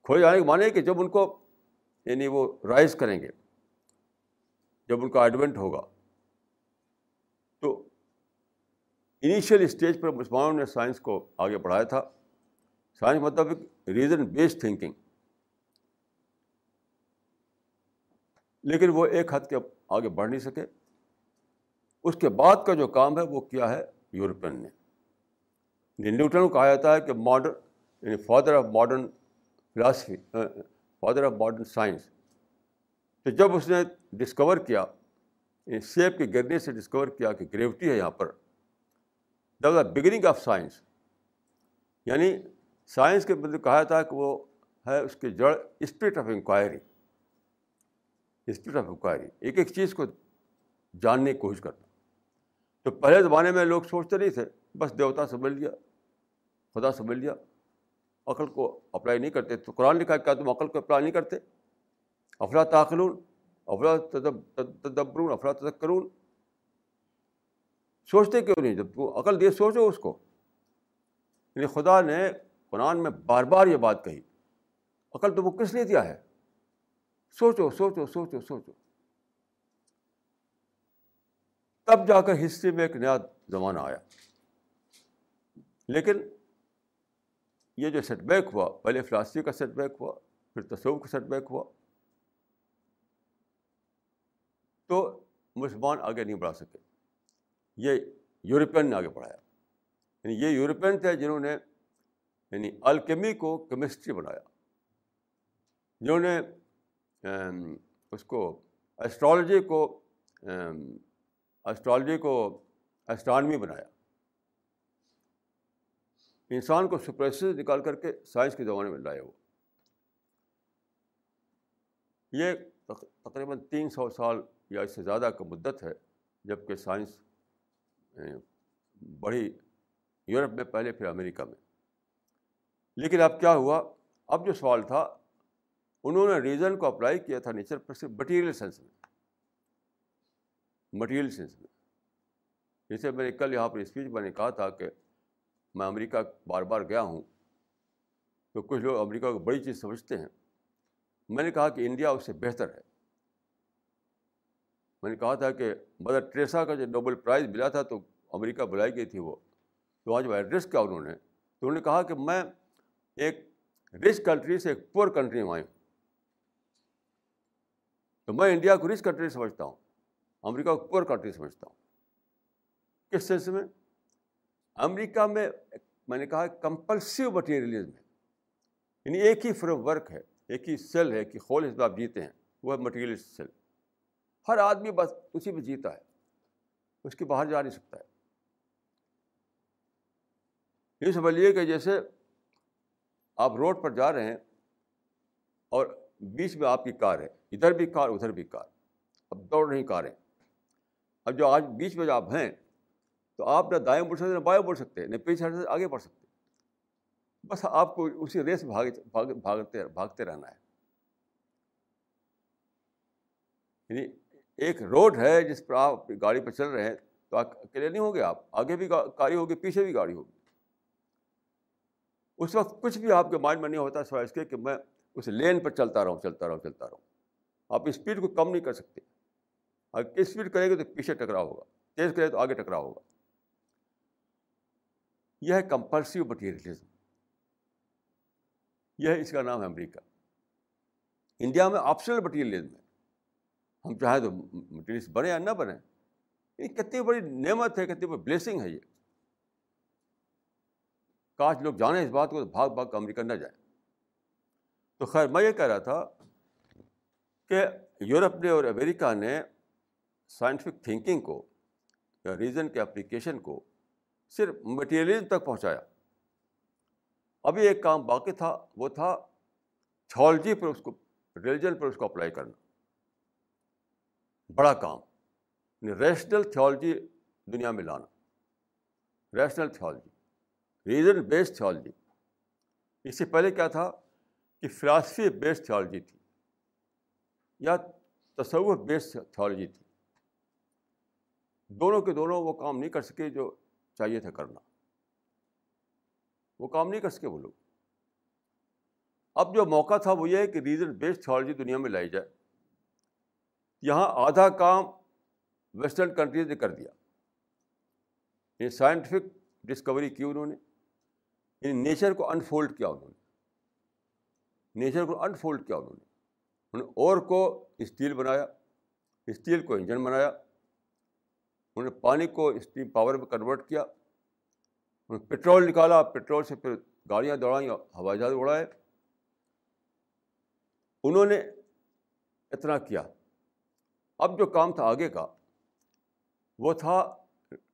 کھولے جانے کے معنی کہ جب ان کو یعنی وہ رائز کریں گے، جب ان کا ایڈوینٹ ہوگا۔ تو انیشیل اسٹیج پر مسلمانوں نے سائنس کو آگے بڑھایا تھا۔ سائنس مطلب ریزن بیسڈ تھنکنگ لیکن وہ ایک حد کے آگے بڑھ نہیں سکے۔ اس کے بعد کا جو کام ہے وہ کیا ہے؟ یورپین نے۔ یعنی نیوٹن کو کہا جاتا ہے کہ ماڈرن یعنی father of modern philosophy father of modern science تو جب اس نے ڈسکور کیا یعنی سیب کے گرنے سے ڈسکور کیا کہ گریوٹی ہے یہاں پر the the beginning of science یعنی سائنس کے مطلب کہا جاتا ہے کہ وہ ہے اس کے جڑ spirit of inquiry spirit of inquiry ایک ایک چیز کو جاننے کی کوشش کرنا تو پہلے زمانے میں لوگ سوچتے نہیں تھے، بس دیوتا سمجھ لیا، خدا سمجھ لیا۔ عقل کو اپلائی نہیں کرتے، تو قرآن لکھا کیا تم عقل کو اپلائی نہیں کرتے؟ افلا تاخلون افلا تدبرون، افلا تذکرون۔ سوچتے کیوں نہیں؟ جب عقل دے، سوچو اس کو۔ یعنی خدا نے قرآن میں بار بار یہ بات کہی۔ عقل تو وہ کس لیے دیا ہے؟ سوچو سوچو سوچو سوچو۔ تب جا کر ہسٹری میں ایک نیا زمانہ آیا۔ لیکن یہ جو سیٹ بیک ہوا، پہلے فلاسفی کا سیٹ بیک ہوا، پھر تصوف کا سیٹ بیک ہوا، تو مسلمان آگے نہیں بڑھا سکے۔ یہ یورپین نے آگے بڑھایا۔ یعنی یہ یورپین تھے جنہوں نے یعنی الکیمی کو کیمسٹری بنایا۔ جنہوں نے اس کو اسٹرالوجی کو اسٹرالوجی کو اسٹرانمی بنایا۔ انسان کو سپریس نکال کر کے سائنس کے زمانے میں لائے وہ۔ یہ تقریباً تین سو سال یا اس سے زیادہ کا مدت ہے جبکہ سائنس بڑھی یورپ میں، پہلے پھر امریکہ میں۔ لیکن اب کیا ہوا؟ اب جو سوال تھا، انہوں نے ریزن کو اپلائی کیا تھا نیچر پر صرف مٹیریل سینس میں۔ مٹیریل سینس میں۔ جیسے میں نے کل یہاں پر اسپیچ میں نے کہا تھا کہ میں امریکہ بار بار گیا ہوں تو کچھ لوگ امریکہ کو بڑی چیز سمجھتے ہیں۔ میں نے کہا کہ انڈیا اس سے بہتر ہے۔ میں نے کہا تھا کہ مدر ٹریسا کا جو نوبل پرائز ملا تھا تو امریکہ بلائی گئی تھی وہ۔ تو آج وہ ایڈریس کیا انہوں نے؟ تو انہوں نے کہا کہ میں ایک رچ کنٹری سے ایک پور کنٹری میں آئی ہوں۔ تو میں انڈیا کو رچ کنٹری سمجھتا ہوں۔ امریکہ کو پور کنٹری سمجھتا ہوں۔ کس سینس میں؟ امریکہ میں میں نے کہا کمپلسو مٹیریلزم ہے۔ یعنی ایک ہی فریم ورک ہے، ایک ہی سیل ہے کہ خول اس آپ جیتے ہیں، وہ ہے مٹیریل سیل۔ ہر آدمی بس اسی میں جیتا ہے، اس کے باہر جا نہیں سکتا ہے۔ یہ سمجھیے کہ جیسے آپ روڈ پر جا رہے ہیں اور بیچ میں آپ کی کار ہے، ادھر بھی کار، ادھر بھی کار۔ اب دوڑ رہی کاریں۔ اب جو آج بیچ میں جو آپ ہیں، تو آپ نہ دائیں بڑھ سکتے نہ بائیں بڑھ سکتے نہ پیچھے ہٹ سے آگے بڑھ سکتے۔ بس آپ کو اسی ریس بھاگ بھاگتے بھاگتے رہنا ہے۔ یعنی ایک روڈ ہے جس پر آپ گاڑی پہ چل رہے ہیں، تو اکیلے نہیں ہوں گے آپ؟ آگے بھی گاڑی ہوگی، پیچھے بھی گاڑی ہوگی۔ اس وقت کچھ بھی آپ کے مائنڈ میں نہیں ہوتا سوائے اس کے کہ میں اس لین پر چلتا رہوں چلتا رہوں چلتا رہوں۔ آپ اسپیڈ کو کم نہیں کر سکتے۔ اگر اسپیڈ کرے گے تو پیچھے ٹکرا ہوگا، تیز کرے تو آگے ٹکرا ہوگا۔ یہ ہے کمپلسو مٹیریلزم یہ ہے اس کا نام ہے امریکہ۔ انڈیا میں آپشنل مٹیریلزم ہے۔ ہم چاہیں تو مٹیریلس بنے یا نہ بنے، یہ کتنی بڑی نعمت ہے، کتنی بڑی بلیسنگ ہے یہ۔ کاش لوگ جانیں اس بات کو تو بھاگ بھاگ امریکہ نہ جائیں۔ تو خیر، میں یہ کہہ رہا تھا کہ یورپ نے اور امریکہ نے سائنٹیفک تھنکنگ کو یا ریزن کے اپلیکیشن کو صرف مٹیریلزم تک پہنچایا۔ ابھی ایک کام باقی تھا، وہ تھا تھیولوجی پر اس کو ریلیجن پر اس کو اپلائی کرنا۔ بڑا کام ریشنل تھیولوجی دنیا میں لانا۔ Rational theology reason based theology اس سے پہلے کیا تھا کہ فلاسفی بیسڈ تھیولوجی تھی یا تصور بیسڈ تھیولوجی تھی۔ دونوں کے دونوں وہ کام نہیں کر سکے جو چاہیے تھا کرنا۔ وہ کام نہیں کر سکے وہ لوگ۔ اب جو موقع تھا وہ یہ ہے کہ ریزن بیسڈ تھیولوجی دنیا میں لائی جائے۔ یہاں آدھا کام ویسٹرن کنٹریز نے کر دیا۔ یہ سائنٹیفک ڈسکوری کی انہوں نے۔ یعنی نیچر کو انفولڈ کیا انہوں نے۔ نیچر کو انفولڈ کیا انہوں نے۔ انہوں نے اور کو اسٹیل بنایا۔ اسٹیل کو انجن بنایا۔ انہوں نے پانی کو اسٹیم پاور میں کنورٹ کیا، انہوں نے پٹرول نکالا پٹرول سے پھر گاڑیاں دوڑائیں ہوائی جہاز اڑائے۔ انہوں نے اتنا کیا۔ اب جو کام تھا آگے کا، وہ تھا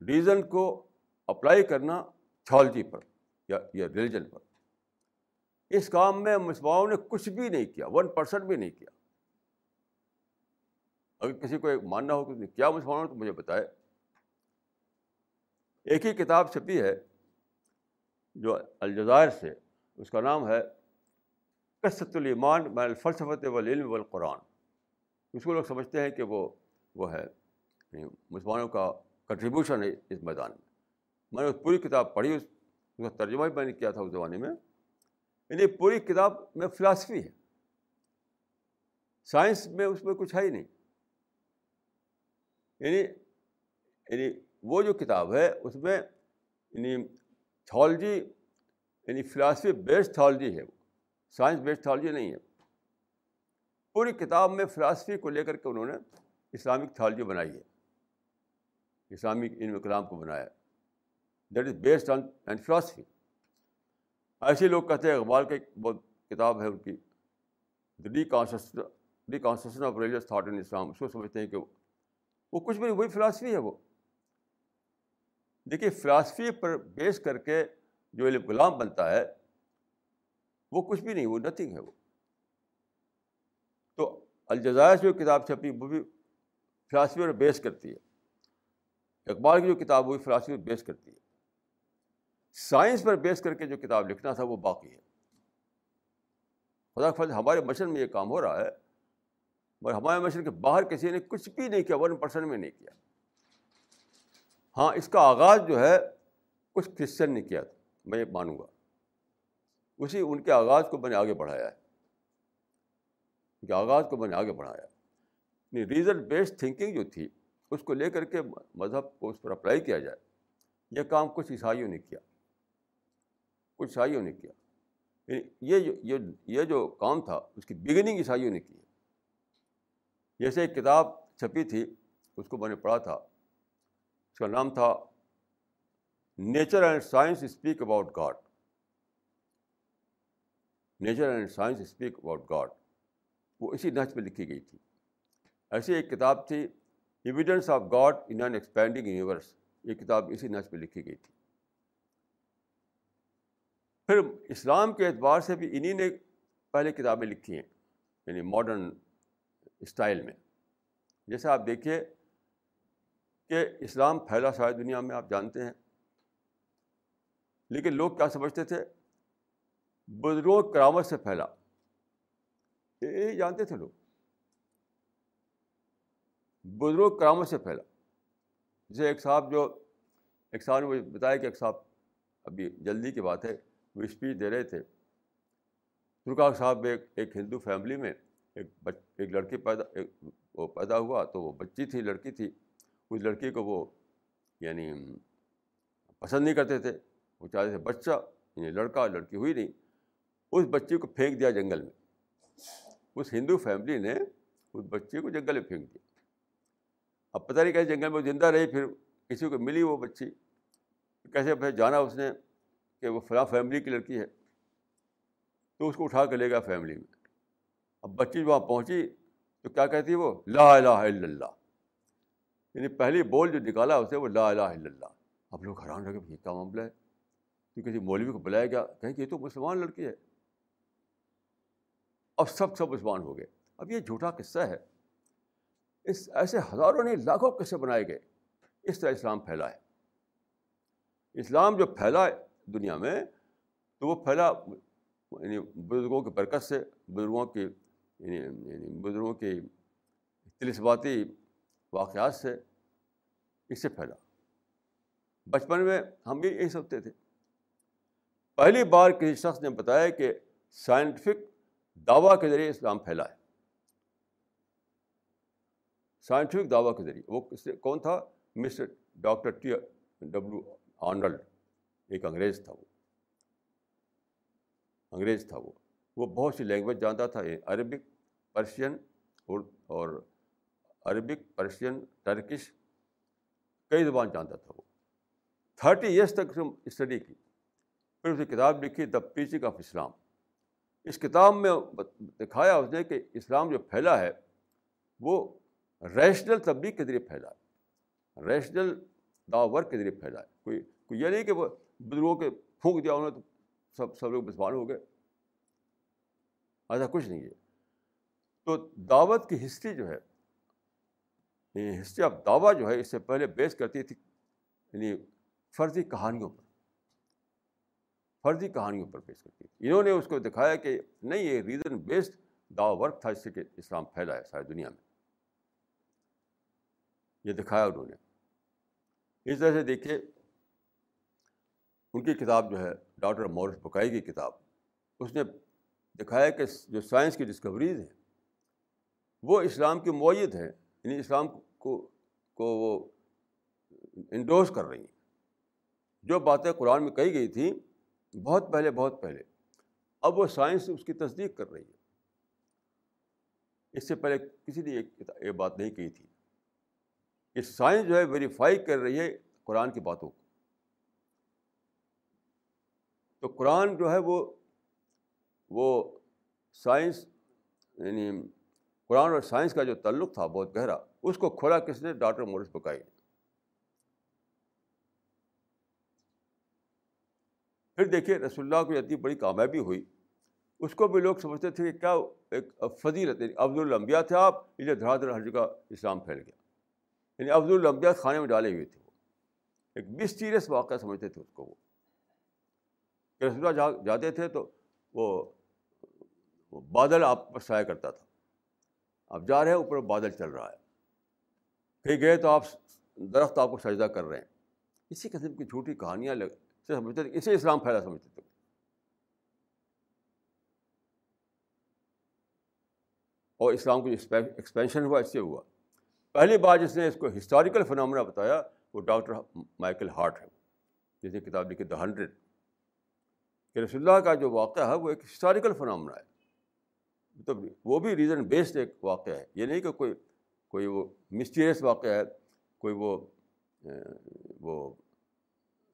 ریزن کو اپلائی کرنا تھیولوجی پر یا ریلیجن پر۔ اس کام میں مسلمانوں نے کچھ بھی نہیں کیا ون پرسینٹ بھی نہیں کیا۔ اگر کسی کو ایک ماننا ہو کہ کیا مسلمانوں نے تو مجھے بتائے۔ ایک ہی کتاب چھپی ہے جو الجزائر سے، اس کا نام ہے قصۃ الایمان میں الفلسفت والعلم والقرآن۔ اس کو لوگ سمجھتے ہیں کہ وہ وہ ہے یعنی مسلمانوں کا کنٹریبیوشن ہے اس میدان میں۔ میں نے پوری کتاب پڑھی، اس کا ترجمہ بھی میں نے کیا تھا اس زمانے میں۔ یعنی پوری کتاب میں فلاسفی ہے۔ سائنس میں اس میں کچھ ہے ہی نہیں۔ یعنی یعنی وہ جو کتاب ہے، اس میں یعنی تھالوجی یعنی فلاسفی بیسڈ تھالوجی ہے وہ۔ سائنس بیسڈ تھالوجی نہیں ہے۔ پوری کتاب میں فلاسفی کو لے کر کے انہوں نے اسلامک تھالوجی بنائی ہے۔ اسلامک علم کلام کو بنایا۔ That is based on and philosophy ایسے لوگ کہتے ہیں، اقبال کی بہت کتاب ہے ان کی۔ The conscious reconstruction of religious thought in Islam اس کو سمجھتے ہیں کہ وہ کچھ بھی وہی فلاسفی ہے وہ۔ دیکھیے، فلاسفی پر بیس کر کے جو علم غلام بنتا ہے، وہ کچھ بھی نہیں، وہ نتھنگ ہے وہ۔ تو الجزائر جو کتاب چھپی وہ بھی فلاسفی پر بیس کرتی ہے۔ اقبال کی جو کتاب ہوئی فلاسفی پر بیس کرتی ہے۔ سائنس پر بیس کر کے جو کتاب لکھنا تھا، وہ باقی ہے۔ خدا فضل، ہمارے مشن میں یہ کام ہو رہا ہے مگر ہمارے مشن کے باہر کسی نے کچھ بھی نہیں کیا ون پرسنٹ میں نہیں کیا۔ ہاں اس کا آغاز جو ہے، کچھ کرسچن نے کیا تھا، میں یہ مانوں گا۔ اسی ان کے آغاز کو میں نے آگے بڑھایا ہے۔ ان کے آغاز کو میں نے آگے بڑھایا ریزن بیسڈ تھنکنگ جو تھی، اس کو لے کر کے مذہب کو اس پر اپلائی کیا جائے۔ یہ کام کچھ عیسائیوں نے کیا۔ کچھ عیسائیوں نے کیا۔ یعنی یہ جو یہ جو کام تھا، اس کی بگننگ عیسائیوں نے کی۔ جیسے ایک کتاب چھپی تھی، اس کو میں نے پڑھا تھا۔ اس کا نام تھا nature and science speak about God nature and science speak about God وہ اسی نچ میں لکھی گئی تھی۔ ایسی ایک کتاب تھی evidence of God in an expanding universe یہ کتاب اسی نچ میں لکھی گئی تھی۔ پھر اسلام کے اعتبار سے بھی انہیں نے پہلے کتابیں لکھی ہیں یعنی ماڈرن اسٹائل میں۔ جیسے آپ دیکھیے کہ اسلام پھیلا ساری دنیا میں، آپ جانتے ہیں۔ لیکن لوگ کیا سمجھتے تھے؟ بزرگوں کرامت سے پھیلا۔ یہ جانتے تھے لوگ۔ بزرگ کرامت سے پھیلا۔ جیسے ایک صاحب جو، ایک صاحب نے مجھے بتایا کہ ایک صاحب ابھی جلدی کی بات ہے، وہ اسپیچ دے رہے تھے۔ ترکا صاحب ایک ایک ہندو فیملی میں ایک بچ، ایک لڑکی پیدا، ایک وہ پیدا ہوا تو وہ بچی تھی، لڑکی تھی۔ اس لڑکی کو وہ یعنی پسند نہیں کرتے تھے۔ وہ چاہتے تھے بچہ یعنی لڑکا، لڑکی ہوئی نہیں۔ اس بچی کو پھینک دیا جنگل میں۔ اس ہندو فیملی نے اس بچی کو جنگل میں پھینک دیا۔ اب پتہ نہیں کہ جنگل میں زندہ رہی، پھر کسی کو ملی وہ بچی۔ کیسے پھر جانا اس نے کہ وہ فلاں فیملی کی لڑکی ہے۔ تو اس کو اٹھا کے لے گا فیملی میں۔ اب بچی وہاں پہنچی تو کیا کہتی وہ؟ لا الہ الا اللہ۔ یعنی پہلی بول جو نکالا اسے وہ لا الہ الا اللہ۔ اب لوگ حیران رہے یہ کیا معاملہ ہے؟ کہ کسی مولوی کو بلایا گیا کہیں کہ یہ تو مسلمان لڑکی ہے۔ اب سب سب مسلمان ہو گئے۔ اب یہ جھوٹا قصہ ہے۔ اس ایسے ہزاروں نے لاکھوں قصے بنائے گئے۔ اس طرح اسلام پھیلا ہے۔ اسلام جو پھیلا دنیا میں، تو وہ پھیلا یعنی بزرگوں کی برکت سے، بزرگوں کی یعنی یعنی بزرگوں کی تلسباتی واقعات سے اس سے پھیلا۔ بچپن میں ہم بھی یہی سوچتے تھے۔ پہلی بار کسی شخص نے بتایا کہ سائنٹیفک دعویٰ کے ذریعے اسلام پھیلا ہے۔ سائنٹیفک دعویٰ کے ذریعے۔ وہ کون تھا؟ Mister doctor T W Arnold ایک انگریز تھا وہ۔ انگریز تھا وہ۔ وہ بہت سی لینگویج جانتا تھا عربک، پرشین اور عربک، پرشین، ٹرکش، کئی زبان جانتا تھا وہ۔ تھرٹی ایئرس تک اس نے اسٹڈی کی۔ پھر اسے کتاب لکھی دا پیچنگ آف اسلام۔ اس کتاب میں دکھایا اس نے کہ اسلام جو پھیلا ہے، وہ ریشنل تبلیغ کے ذریعے پھیلا ہے۔ ریشنل دا ورک کے ذریعے پھیلا ہے۔ کوئی کوئی یہ نہیں کہ وہ بزرگوں کے پھونک دیا انہوں نے تو سب سب لوگ مسلمان ہو گئے۔ ایسا کچھ نہیں ہے۔ تو دعوت کی ہسٹری جو ہے یعنی ہسٹری آف دعویٰ جو ہے، اس سے پہلے بیس کرتی تھی یعنی فرضی کہانیوں پر۔ فرضی کہانیوں پر پیش کرتی تھی۔ انہوں نے اس کو دکھایا کہ نہیں، یہ ریزن بیسڈ دعوی ورک تھا، اس سے کہ اسلام پھیلا ہے ساری دنیا میں۔ یہ دکھایا انہوں نے۔ اس طرح سے دیکھیے، ان کی کتاب جو ہے، ڈاکٹر مورس بکائی کی کتاب، اس نے دکھایا کہ جو سائنس کی ڈسکوریز ہیں، وہ اسلام کی معیت ہیں۔ یعنی اسلام کو کو وہ انڈوز کر رہی ہیں۔ جو باتیں قرآن میں کہی گئی تھیں، بہت پہلے بہت پہلے۔ اب وہ سائنس اس کی تصدیق کر رہی ہے اس سے پہلے کسی نے یہ بات نہیں کہی تھی۔ کہ سائنس جو ہے ویریفائی کر رہی ہے قرآن کی باتوں کو۔ تو قرآن جو ہے، وہ وہ سائنس یعنی قرآن اور سائنس کا جو تعلق تھا بہت گہرا، اس کو کھولا کس نے؟ ڈاکٹر مورس بکائی۔ پھر دیکھیے، رسول اللہ کو اتنی بڑی کامیابی ہوئی۔ اس کو بھی لوگ سمجھتے تھے کہ کیا ایک فضیلت یعنی عبد الانبیاء تھے آپ یہ دھڑا دھڑ ہر جگہ اسلام پھیل گیا۔ یعنی عبد الانبیاء خانے میں ڈالے ہوئے تھے وہ۔ ایک مسٹیریس واقعہ سمجھتے تھے اس کو وہ۔ کہ رسول اللہ جاتے تھے تو وہ بادل آپ پر سایہ کرتا تھا۔ آپ جا رہے ہیں، اوپر بادل چل رہا ہے۔ کہیں گئے تو آپ درخت آپ کو سجدہ کر رہے ہیں۔ اسی قسم کی چھوٹی کہانیاں لگ سے سمجھتے تھے اسے اسلام پھیلا سمجھتے تھے۔ اور اسلام کو جو ایکسپینشن ہوا، اس سے ہوا۔ پہلی بار جس نے اس کو ہسٹوریکل فنامنا بتایا، وہ ڈاکٹر مائیکل ہارٹ ہے جس نے کتاب لکھی دا ہنڈریڈ۔ کہ رسول اللہ کا جو واقعہ ہے، وہ ایک ہسٹوریکل فنامنا ہے۔ مطلب وہ بھی ریزن بیسڈ ایک واقعہ ہے۔ یہ نہیں کہ کوئی کوئی وہ مسٹیریس واقعہ ہے، کوئی وہ وہ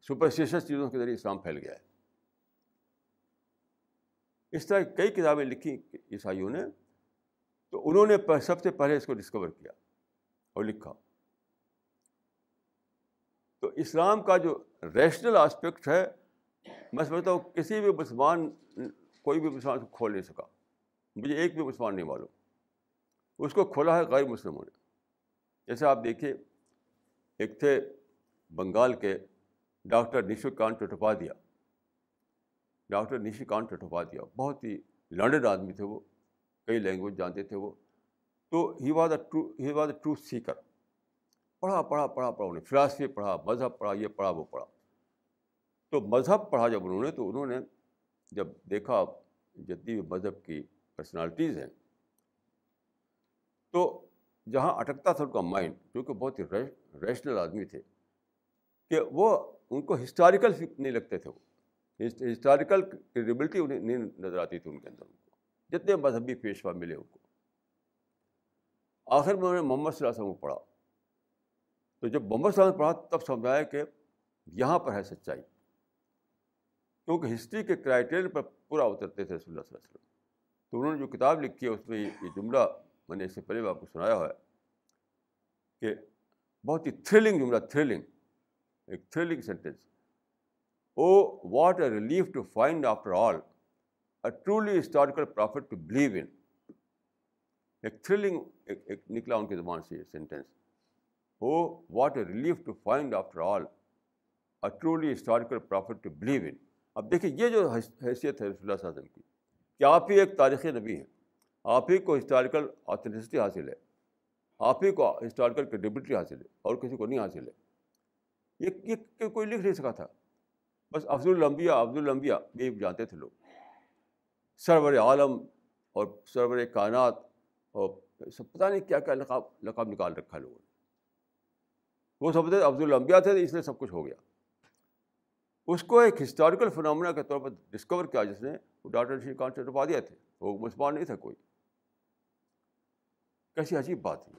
سپرسٹیشس چیزوں کے ذریعے اسلام پھیل گیا ہے۔ اس طرح کئی کتابیں لکھی عیسائیوں نے، تو انہوں نے سب سے پہلے اس کو ڈسکور کیا اور لکھا۔ تو اسلام کا جو ریشنل آسپیکٹ ہے، میں سمجھتا ہوں کسی بھی مسلمان، کوئی بھی مسلمان کو کھول نہیں سکا۔ مجھے ایک بھی مسلمان نہیں معلوم۔ اس کو کھولا ہے غیر مسلموں نے۔ جیسے آپ دیکھیے، ایک تھے بنگال کے ڈاکٹر نیشو کانت ڈاکٹر نیشو کانت بہت ہی لرنڈ آدمی تھے وہ، کئی لینگویج جانتے تھے وہ۔ تو he was a true, he was a true seeker. پڑھا پڑھا پڑھا پڑھا انہیں فلاسفی پڑھا، مذہب پڑھا، یہ پڑھا، وہ پڑھا۔ تو مذہب پڑھا جب انہوں نے، تو انہوں نے جب دیکھا جتنی بھی مذہب کی پرسنالٹیز ہیں۔ تو جہاں اٹکتا تھا ان کا مائنڈ کیونکہ بہت ہی ریشنل آدمی تھے، کہ وہ ان کو ہسٹوریکل نہیں لگتے تھے۔ وہ ہسٹوریکل کریڈیبلٹی انہیں نہیں نظر آتی تھی ان کے اندر ان کو۔ جتنے مذہبی پیشوا ملے ان کو۔ آخر میں انہوں نے محمد صلی اللہ علیہ وسلم کو پڑھا۔ تو جب محمد صلی اللہ علیہ وسلم پڑھا، تب سمجھایا کہ یہاں پر ہے سچائی۔ کیونکہ ہسٹری کے کرائٹیرین پر پورا اترتے تھے رسول اللہ صلی اللہ علیہ وسلم۔ تو انہوں نے جو کتاب لکھی ہے اس میں یہ جملہ میں نے اس سے پہلے بھی آپ کو سنایا ہے کہ بہت ہی تھرلنگ جملہ تھرلنگ ایک thrilling sentence O what a relief to find after all a truly historical prophet to believe in ایک تھرلنگ ایک نکلا ان کی زبان سے یہ sentence O what a relief to find after all a truly historical prophet to believe in اب دیکھیے یہ جو حیثیت ہے رسول اللہ صلی اللہ علیہ وسلم کی کہ آپ ہی ایک تاریخی نبی ہیں، آپ ہی کو ہسٹوریکل آتھینٹسٹی حاصل ہے، آپ ہی کو ہسٹوریکل کریڈیبلٹی حاصل ہے اور کسی کو نہیں حاصل ہے۔ یہ یہ کوئی لکھ نہیں سکا تھا۔ بس افضل الانبیاء عبد الانبیاء، یہ جانتے تھے لوگ۔ سرور عالم اور سرور کائنات اور سب، پتہ نہیں کیا کیا لقاب لقاب نکال رکھا لوگوں نے۔ وہ سمجھتے افضل الانبیاء تھے، اس لیے سب کچھ ہو گیا۔ اس کو ایک ہسٹوریکل فنامنا کے طور پر ڈسکور کیا جس نے وہ ڈاکٹر شری کانٹ سے تھے۔ وہ مسلمان نہیں تھا کوئی۔ کیسی عجیب بات ہے۔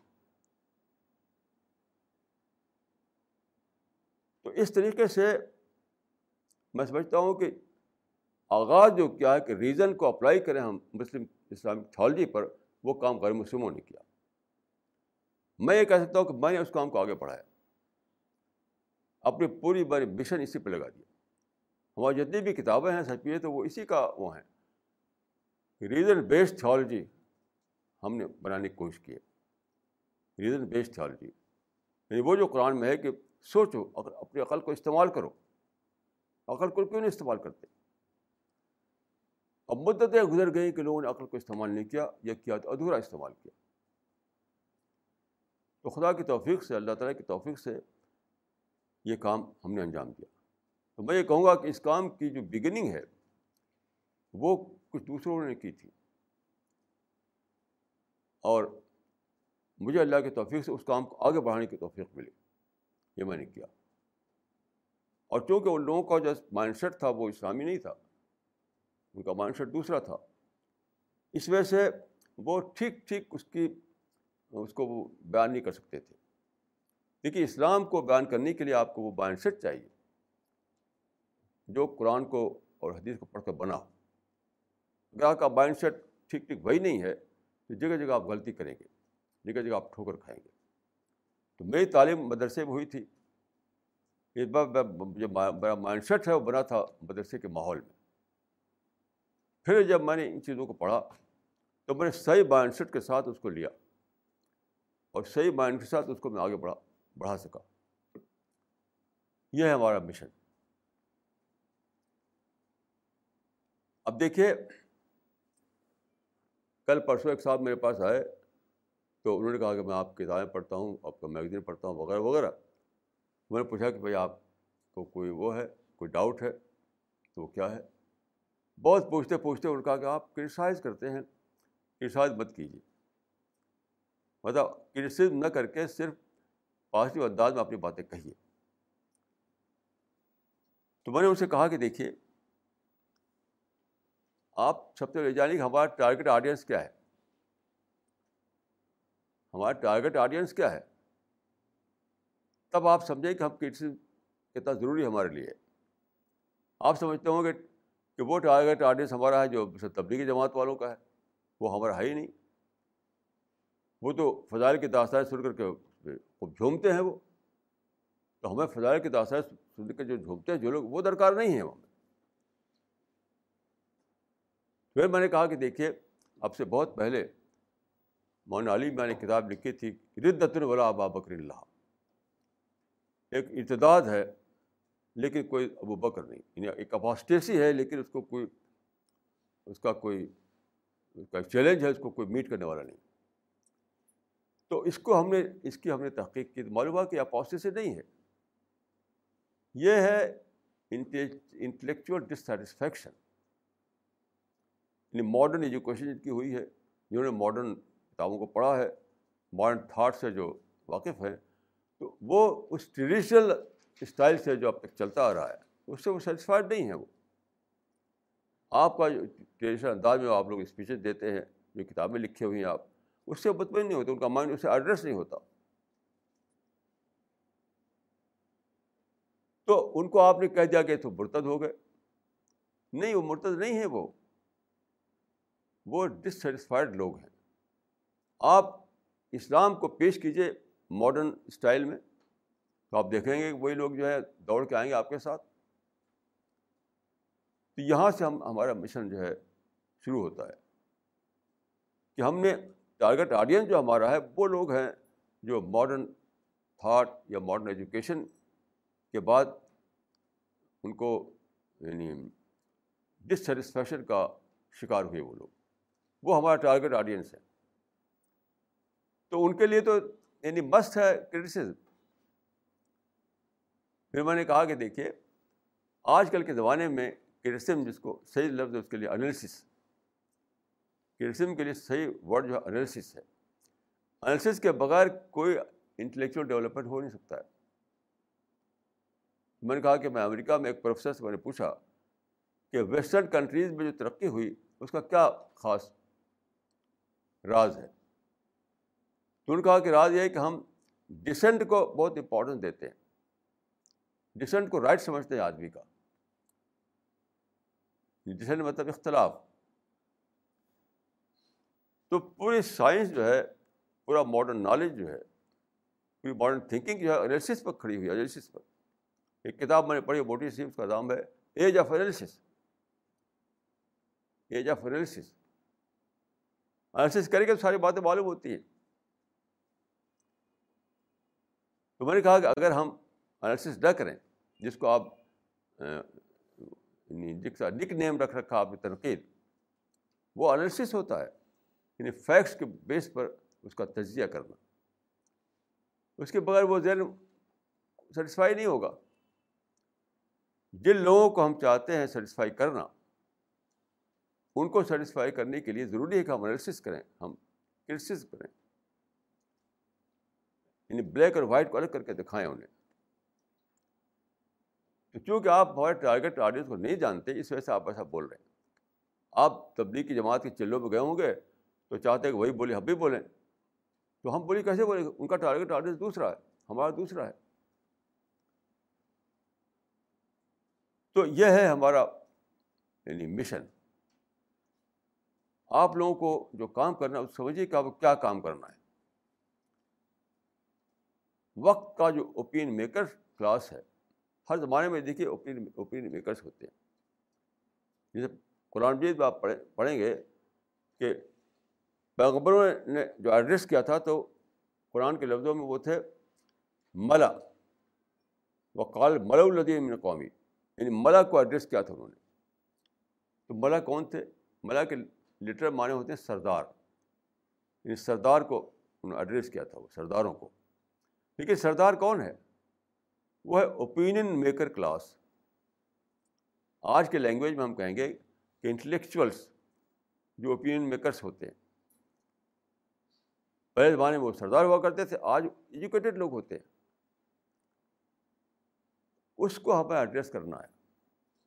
تو اس طریقے سے میں سمجھتا ہوں کہ آغاز جو کیا ہے کہ ریزن کو اپلائی کریں ہم مسلم اسلامک تھالوجی پر، وہ کام غیر مسلموں نے کیا۔ میں یہ کہہ سکتا ہوں کہ میں نے اس کام کو آگے بڑھایا۔ اپنی پوری بڑی مشن اسی پہ لگا دیا۔ ہماری جتنی بھی کتابیں ہیں سچ ہے تو وہ اسی کا وہ ہیں۔ ریزن بیسڈ تھیولوجی ہم نے بنانے کی کوشش کی ہے۔ ریزن بیسڈ تھیولوجی یعنی وہ جو قرآن میں ہے کہ سوچو اپنی عقل کو استعمال کرو۔ عقل کو کیوں نہیں استعمال کرتے؟ اب مدتیں گزر گئیں کہ لوگوں نے عقل کو استعمال نہیں کیا یا کیا تو ادھورا استعمال کیا۔ تو خدا کی توفیق سے، اللہ تعالیٰ کی توفیق سے یہ کام ہم نے انجام دیا۔ تو میں یہ کہوں گا کہ اس کام کی جو بگننگ ہے، وہ کچھ دوسروں نے کی تھی۔ اور مجھے اللہ کی توفیق سے اس کام کو آگے بڑھانے کی توفیق ملی۔ یہ میں نے کیا۔ اور چونکہ ان لوگوں کا جو مائنڈ سیٹ تھا، وہ اسلامی نہیں تھا، ان کا مائنڈ سیٹ دوسرا تھا۔ اس وجہ سے وہ ٹھیک ٹھیک اس کی، اس کو وہ بیان نہیں کر سکتے تھے۔ دیکھیے، اسلام کو بیان کرنے کے لیے آپ کو وہ مائنڈ سیٹ چاہیے۔ جو قرآن کو اور حدیث کو پڑھ کر بنا ہو۔ آپ کا مائنڈ سیٹ ٹھیک ٹھیک وہی نہیں ہے تو جگہ جگہ آپ غلطی کریں گے، جگہ جگہ آپ ٹھوکر کھائیں گے۔ تو میری تعلیم مدرسے میں ہوئی تھی۔ اس بار جو میرا مائنڈ سیٹ ہے، وہ بنا تھا مدرسے کے ماحول میں۔ پھر جب میں نے ان چیزوں کو پڑھا، تو میں نے صحیح مائنڈ سیٹ کے ساتھ اس کو لیا۔ اور صحیح مائنڈ کے ساتھ اس کو میں آگے بڑھا بڑھا سکا۔ یہ ہے ہمارا مشن اب دیکھیے، کل پرسوں ایک صاحب میرے پاس آئے تو انہوں نے کہا کہ میں آپ کتابیں پڑھتا ہوں، آپ کا میگزین پڑھتا ہوں، وغیرہ وغیرہ۔ میں نے پوچھا کہ بھائی، آپ کو کوئی وہ ہے، کوئی ڈاؤٹ ہے؟ تو وہ کیا ہے؟ بہت پوچھتے پوچھتے انہوں نے کہا کہ آپ کرٹیسائز کرتے ہیں، کرٹیسائز مت کیجیے۔ مطلب کرٹیسم نہ کر کے صرف پازیٹیو انداز میں اپنی باتیں کہیے۔ تو میں نے ان سے کہا کہ دیکھیے آپ سب سے لے جانیں کہ ہمارا ٹارگیٹ آڈینس کیا ہے۔ ہمارا ٹارگیٹ آڈینس کیا ہے۔ تب آپ سمجھیں کہ ہم کٹس کتنا ضروری ہمارے لیے۔ آپ سمجھتے ہوں گے کہ وہ ٹارگیٹ آڈینس ہمارا ہے جو تبلیغی جماعت والوں کا ہے، وہ ہمارا ہے ہی نہیں۔ وہ تو فضائل کی داستان سن کر کے خوب جھومتے ہیں وہ۔ تو ہمیں فضائل کی داستان سن کے جو جھومتے ہیں، جو لوگ، وہ درکار نہیں ہیں ہمیں پھر میں نے کہا کہ دیکھیے، اب سے بہت پہلے مولانا علی میں نے کتاب لکھی تھی ردت الولا ابا بکر اللہ۔ ایک ارتداد ہے، لیکن کوئی ابو بکر نہیں۔ یعنی ایک اپاسٹیسی ہے، لیکن اس کو کوئی، اس کا کوئی، اس کا چیلنج ہے، اس کو کوئی میٹ کرنے والا نہیں۔ تو اس کو ہم نے، اس کی ہم نے تحقیق کی۔ معلوم ہوا کہ اپاسٹیسی نہیں ہے۔ یہ ہے انٹلیکچوئل ڈسٹسفیکشن یعنی ماڈرن ایجوکیشن جن کی ہوئی ہے، جنہوں نے ماڈرن کتابوں کو پڑھا ہے ماڈرن تھاٹ سے جو واقف ہیں، تو وہ اس ٹریڈیشنل اسٹائل سے جو اب تک چلتا آ رہا ہے، اس سے وہ سیٹسفائڈ نہیں ہے وہ۔ آپ کا جو ٹریڈیشنل انداز میں آپ لوگ اسپیچز دیتے ہیں، جو کتابیں لکھی ہوئی ہیں آپ، اس سے مطمئن نہیں ہوتے، ان کا مائنڈ اس سے ایڈریس نہیں ہوتا۔ تو ان کو آپ نے کہہ دیا کہ تو مرتد ہو گئے۔ نہیں، وہ مرتد نہیں ہے وہ۔ وہ ڈسٹسفائڈ لوگ ہیں۔ آپ اسلام کو پیش کیجیے ماڈرن اسٹائل میں تو آپ دیکھیں گے کہ وہی لوگ جو ہے دوڑ کے آئیں گے آپ کے ساتھ۔ تو یہاں سے ہم، ہمارا مشن جو ہے شروع ہوتا ہے کہ ہم نے ٹارگیٹ آڈینس جو ہمارا ہے، وہ لوگ ہیں جو ماڈرن تھاٹ یا ماڈرن ایجوکیشن کے بعد ان کو یعنی ڈسٹسفیکشن کا شکار ہوئے وہ لوگ۔ وہ ہمارا ٹارگیٹ آڈینس ہے۔ تو ان کے لیے تو یعنی مسٹ ہے کرٹیسزم پھر میں نے کہا کہ دیکھیے، آج کل کے زمانے میں کرٹیسم جس کو صحیح لفظ ہے، اس کے لیے انالیسس کرٹیسم کے لیے صحیح ورڈ جو ہے انالیسس ہے۔ انالیسس کے بغیر کوئی انٹلیکچوئل ڈیولپمنٹ ہو نہیں سکتا ہے۔ میں نے کہا کہ میں امریکہ میں ایک پروفیسر سے میں نے پوچھا کہ ویسٹرن کنٹریز میں جو ترقی ہوئی، اس کا کیا خاص راز ہے۔ تو نے کہا کہ راز یہ ہے کہ ہم ڈسینٹ کو بہت امپورٹنس دیتے ہیں۔ ڈسینٹ کو رائٹ سمجھتے ہیں آدمی کا۔ ڈسینٹ مطلب اختلاف۔ تو پوری سائنس جو ہے، پورا ماڈرن نالج جو ہے، پوری ماڈرن تھنکنگ جو ہے انالیسس پر کھڑی ہوئی ہے انالیسس پر۔ ایک کتاب میں نے پڑھی، موٹی سی، اس کا نام ہے age of analysis age of analysis analysis کریں گے تو ساری باتیں معلوم ہوتی ہیں۔ تو میں نے کہا کہ اگر ہم انالیسس نہ کریں، جس کو آپ نک نیم یعنی رکھ رکھا آپ کی تنقید، وہ انالیسس ہوتا ہے یعنی فیکٹس کے بیس پر اس کا تجزیہ کرنا۔ اس کے بغیر وہ ذہن سیٹسفائی نہیں ہوگا۔ جن لوگوں کو ہم چاہتے ہیں سیٹسفائی کرنا ان کو سیٹسفائی کرنے کے لیے ضروری ہے کہ ہم انالیسس کریں، ہم کرٹسز کریں۔ یعنی بلیک اور وائٹ کو الگ کر کے دکھائیں انہیں۔ تو چونکہ آپ ہمارے ٹارگیٹ آڈینس کو نہیں جانتے، اس وجہ سے آپ ایسا بول رہے ہیں۔ آپ تبلیغ کی جماعت کے چلوں میں گئے ہوں گے تو چاہتے ہیں کہ وہی بولے ہم بھی بولیں۔ تو ہم بولی کیسے بولیں؟ ان کا ٹارگیٹ آڈینس دوسرا ہے، ہمارا دوسرا ہے۔ تو یہ ہے ہمارا یعنی مشن آپ لوگوں کو جو کام کرنا ہے سمجھیے کہ آپ کو کیا کام کرنا ہے۔ وقت کا جو اوپین میکر کلاس ہے، ہر زمانے میں دیکھیے اوپین اوپین میکرس ہوتے ہیں۔ جیسے قرآن مجید میں آپ پڑھیں پڑھیں گے کہ پیغبروں نے جو ایڈریس کیا تھا تو قرآن کے لفظوں میں وہ تھے، ملا۔ وقال ملا الدین قومی یعنی ملا کو ایڈریس کیا تھا انہوں نے۔ تو ملا کون تھے؟ ملا کے لٹر معنی ہوتے ہیں سردار۔ یعنی سردار کو انہوں نے ایڈریس کیا تھا وہ، سرداروں کو۔ لیکن سردار کون ہے؟ وہ ہے اوپینین میکر کلاس آج کے لینگویج میں ہم کہیں گے کہ انٹلیکچوئلس جو اوپینین میکرس ہوتے ہیں، پہلے زمانے میں وہ سردار ہوا کرتے تھے، آج ایجوکیٹڈ لوگ ہوتے ہیں۔ اس کو ہمیں ایڈریس کرنا ہے،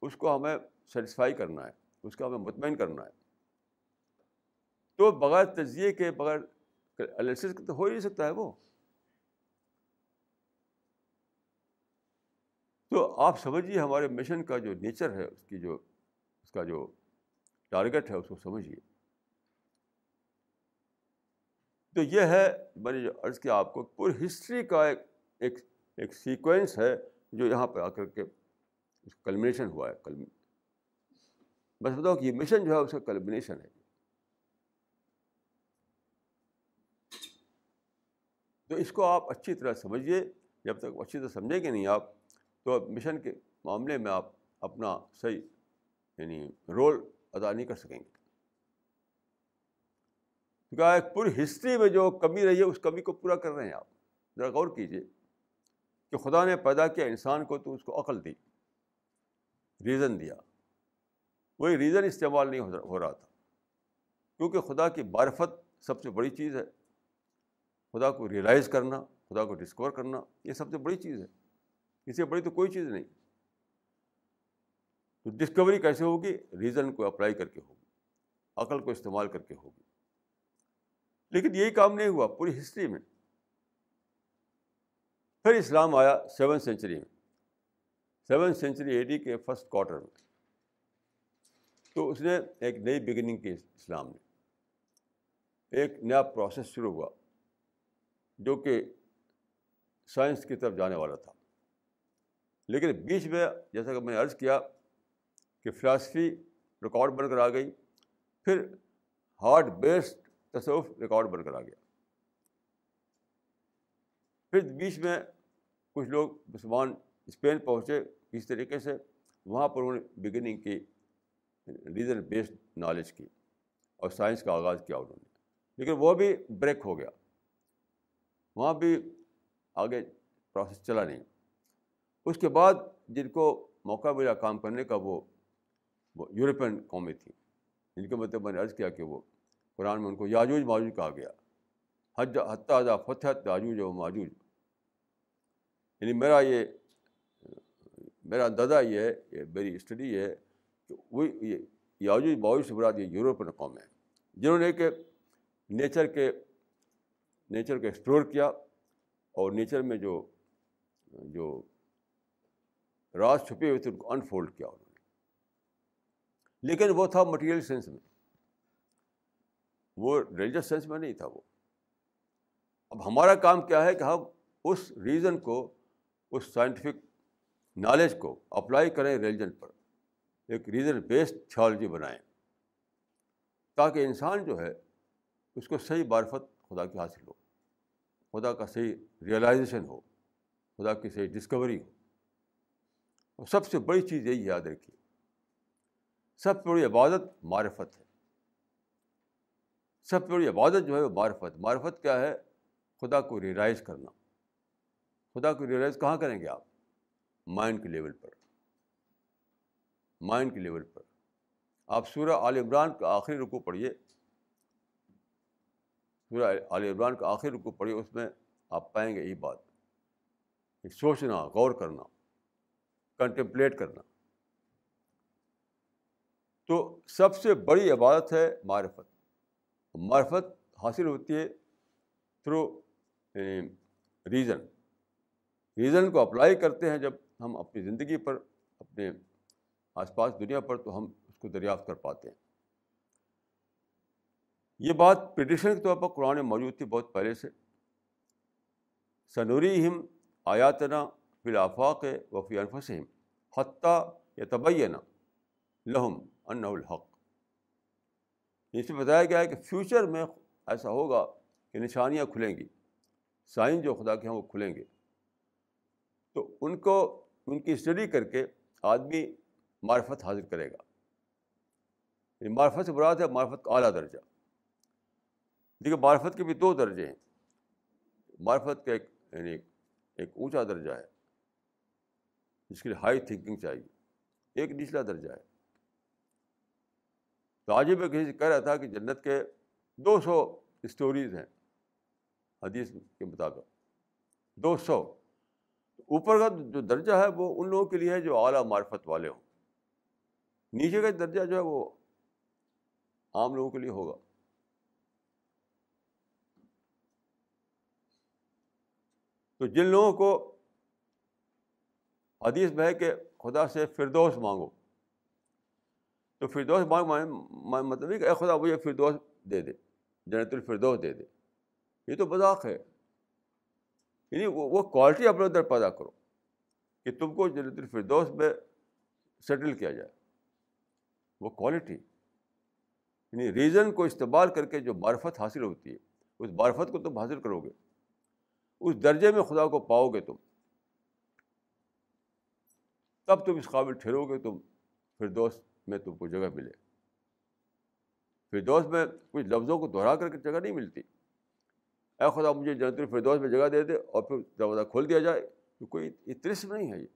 اس کو ہمیں سیٹسفائی کرنا ہے، اس کو ہمیں مطمئن کرنا ہے۔ تو بغیر تجزیے کے، بغیر کے تو ہو ہی نہیں سکتا ہے وہ۔ تو آپ سمجھیے ہمارے مشن کا جو نیچر ہے، اس کی جو، اس کا جو ٹارگیٹ ہے، اس کو سمجھیے۔ تو یہ ہے، میں نے جو عرض کیا آپ کو پوری ہسٹری کا ایک ایک ایک سیکوینس ہے جو یہاں پہ آ کر کے اس کلمنیشن ہوا ہے۔ کلم بس بتاؤ کہ یہ مشن جو ہے، اس کا کلمنیشن ہے۔ تو اس کو آپ اچھی طرح سمجھیے، جب تک اچھی طرح سمجھیں گے نہیں آپ، تو مشن کے معاملے میں آپ اپنا صحیح یعنی رول ادا نہیں کر سکیں گے۔ کیونکہ ایک پوری ہسٹری میں جو کمی رہی ہے، اس کمی کو پورا کر رہے ہیں آپ۔ ذرا غور کیجیے کہ خدا نے پیدا کیا انسان کو تو اس کو عقل دی، ریزن دیا۔ وہی ریزن استعمال نہیں ہو رہا تھا، کیونکہ خدا کی معرفت سب سے بڑی چیز ہے۔ خدا کو ریئلائز کرنا، خدا کو ڈسکور کرنا، یہ سب سے بڑی چیز ہے۔ اس سے بڑی تو کوئی چیز نہیں۔ تو ڈسکوری کیسے ہوگی؟ ریزن کو اپلائی کر کے ہوگی، عقل کو استعمال کر کے ہوگی۔ لیکن یہی کام نہیں ہوا، پوری ہسٹری میں۔ پھر اسلام آیا سیون سینچری میں۔ سیون سینچری اے ڈی کے فرسٹ کوارٹر میں۔ تو اس نے ایک نئی بگننگ کی اسلام نے۔ ایک نیا پروسیس شروع ہوا۔ جو کہ سائنس کی طرف جانے والا تھا۔ لیکن بیچ میں جیسا کہ میں نے عرض کیا کہ فلاسفی ریکارڈ بن کر آ گئی، پھر ہارڈ بیسڈ تصوف ریکارڈ بن کر آ گیا۔ پھر بیچ میں کچھ لوگ مسلمان اسپین پہنچے اس طریقے سے، وہاں پر انہوں نے بگننگ کی ریزن بیسڈ نالج کی اور سائنس کا آغاز کیا انہوں نے۔ لیکن وہ بھی بریک ہو گیا۔ وہاں بھی آگے پروسیس چلا نہیں۔ اس کے بعد جن کو موقع ملا کام کرنے کا، وہ وہ یورپین قومیں تھیں۔ جن کے مطلب میں نے عرض کیا کہ وہ قرآن میں ان کو یاجوج ماجوج کہا گیا۔ حج، حتیٰ فتح یاجوج و ماجوج۔ یعنی میرا یہ، میرا اندازہ یہ ہے، یہ میری اسٹڈی یہ ہے کہ وہی یہ یاجوج ماجوج سے براد یہ یورپین قوم ہے جنہوں نے کہ نیچر کے نیچر کو ایکسپلور کیا اور نیچر میں جو جو راز چھپے ہوئے تھے ان کو انفولڈ کیا انہوں نے۔ لیکن وہ تھا مٹیریل سینس میں۔ وہ ریلیجس سینس میں نہیں تھا وہ۔ اب ہمارا کام کیا ہے کہ ہم اس ریزن کو، اس سائنٹیفک نالج کو اپلائی کریں ریلیجن پر۔ ایک ریزن بیسڈ تھیولوجی بنائیں۔ تاکہ انسان جو ہے، اس کو صحیح معرفت خدا کی حاصل ہو، خدا کا صحیح ریئلائزیشن ہو، خدا کی صحیح ڈسکوری ہو۔ اور سب سے بڑی چیز یہی یاد رکھیے، سب سے بڑی عبادت معرفت ہے۔ سب سے بڑی عبادت جو ہے وہ معرفت معرفت کیا ہے؟ خدا کو ریئلائز کرنا۔ خدا کو ریئلائز کہاں کریں گے آپ؟ مائنڈ کے لیول پر۔ مائنڈ کے لیول پر۔ آپ سورہ عال عمران کا آخری رکو پڑھیے۔ سورہ عال عمران کا آخری رکو پڑھیے اس میں آپ پائیں گے یہی بات۔ سوچنا، غور کرنا کنٹمپلیٹ کرنا۔ تو سب سے بڑی عبادت ہے معرفت۔ معرفت حاصل ہوتی ہے تھرو ریزن ریزن کو اپلائی کرتے ہیں جب ہم اپنی زندگی پر، اپنے آس پاس دنیا پر، تو ہم اس کو دریافت کر پاتے ہیں۔ یہ بات پریڈکشن کے طور پر قرآن میں موجود تھی بہت پہلے سے۔ سنوری ہم آیاتنا فی الافاق وفی انفسم حتیٰ یا تبینہ لہم ان الحق۔ اس میں بتایا گیا ہے کہ فیوچر میں ایسا ہوگا کہ نشانیاں کھلیں گی، سائن جو خدا کے ہیں وہ کھلیں گے۔ تو ان کو، ان کی اسٹڈی کر کے آدمی معرفت حاصل کرے گا۔ معرفت سے براد ہے، معرفت کا اعلیٰ درجہ۔ دیکھیے، معرفت کے بھی دو درجے ہیں۔ معرفت کا ایک یعنی ایک اونچا درجہ ہے، جس کے لیے ہائی تھنکنگ چاہیے۔ ایک نچلا درجہ ہے۔ تو آج میں کسی سے کہہ رہا تھا کہ جنت کے دو سو اسٹوریز ہیں حدیث کے مطابق۔ دو سو۔ اوپر کا جو درجہ ہے، وہ ان لوگوں کے لیے ہے جو اعلیٰ معرفت والے ہوں۔ نیچے کا درجہ جو ہے، وہ عام لوگوں کے لیے ہوگا۔ تو جن لوگوں کو حدیث میں ہے کہ خدا سے فردوس مانگو، تو فردوس مانگ مطلب کہ اے خدا مجھے فردوس دے دے، جنت الفردوس دے دے۔ یہ تو مذاق ہے۔ یعنی وہ کوالٹی اپنے اندر پیدا کرو کہ تم کو جنت الفردوس میں سیٹل کیا جائے۔ وہ کوالٹی یعنی ریزن کو استعمال کر کے جو معرفت حاصل ہوتی ہے، اس معرفت کو تم حاصل کرو گے۔ اس درجے میں خدا کو پاؤ گے تم۔ تب تم اس قابل ٹھہرو گے، تم فردوس میں تم کو جگہ ملے۔ فردوس میں کچھ لفظوں کو دہرا کر کے جگہ نہیں ملتی۔ اے خدا، مجھے جنت الفردوس میں جگہ دے دے اور پھر دروازہ کھول دیا جائے۔ تو کوئی ترسم نہیں ہے۔ یہ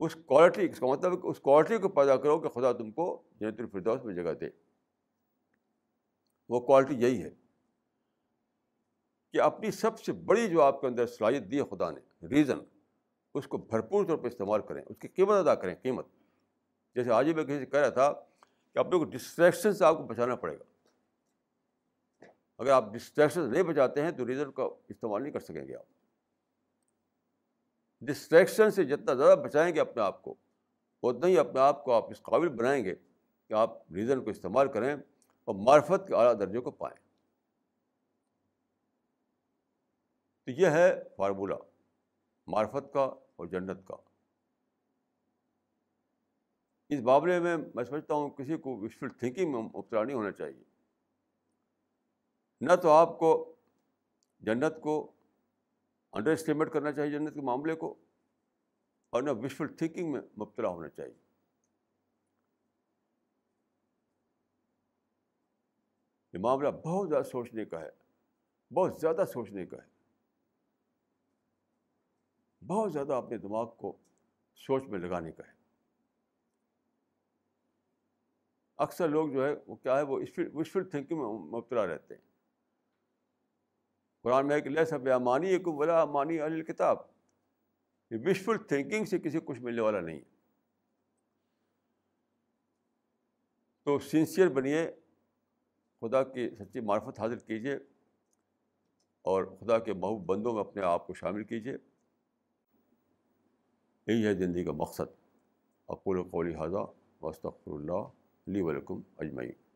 اس کوالٹی، اس کا مطلب اس کوالٹی کو پیدا کرو کہ خدا تم کو جنت الفردوس میں جگہ دے۔ وہ کوالٹی یہی ہے۔ کہ اپنی سب سے بڑی جو آپ کے اندر صلاحیت دی ہے خدا نے ریزن اس کو بھرپور طور پہ استعمال کریں، اس کی قیمت ادا کریں، قیمت۔ جیسے آج ہی میں کسی سے کہہ رہا تھا کہ اپنے کو ڈسٹریکشن سے آپ کو بچانا پڑے گا۔ اگر آپ ڈسٹریکشن نہیں بچاتے ہیں تو ریزن کا استعمال نہیں کر سکیں گے آپ۔ ڈسٹریکشن سے جتنا زیادہ بچائیں گے اپنے آپ کو، اتنا ہی اپنے آپ کو آپ اس قابل بنائیں گے کہ آپ ریزن کو استعمال کریں اور معرفت کے اعلیٰ درجے کو پائیں۔ تو یہ ہے فارمولہ معرفت کا اور جنت کا۔ اس معاملے میں میں سمجھتا ہوں کسی کو وشفل تھنکنگ میں مبتلا نہیں ہونا چاہیے۔ نہ تو آپ کو جنت کو انڈر اسٹیمیٹ کرنا چاہیے، جنت کے معاملے کو، اور نہ وشفل تھنکنگ میں مبتلا ہونا چاہیے۔ یہ معاملہ بہت زیادہ سوچنے کا ہے، بہت زیادہ سوچنے کا ہے۔ بہت زیادہ اپنے دماغ کو سوچ میں لگانے کا ہے۔ اکثر لوگ جو ہے، وہ کیا ہے، وہ وشفل تھنکنگ میں مبتلا رہتے ہیں۔ قرآن میں کہ لہ سب امانی ایک بلا امانی علی کتاب یہ وشفل تھنکنگ سے کسی کچھ ملنے والا نہیں ہے۔ تو سنسیئر بنیے، خدا کی سچی معرفت حاصل کیجیے اور خدا کے محبوب بندوں میں اپنے آپ کو شامل کیجیے۔ یہی ہے زندگی کا مقصد۔ اقول قولی حاضہ وسط اللہ علی ولکم اجمعین۔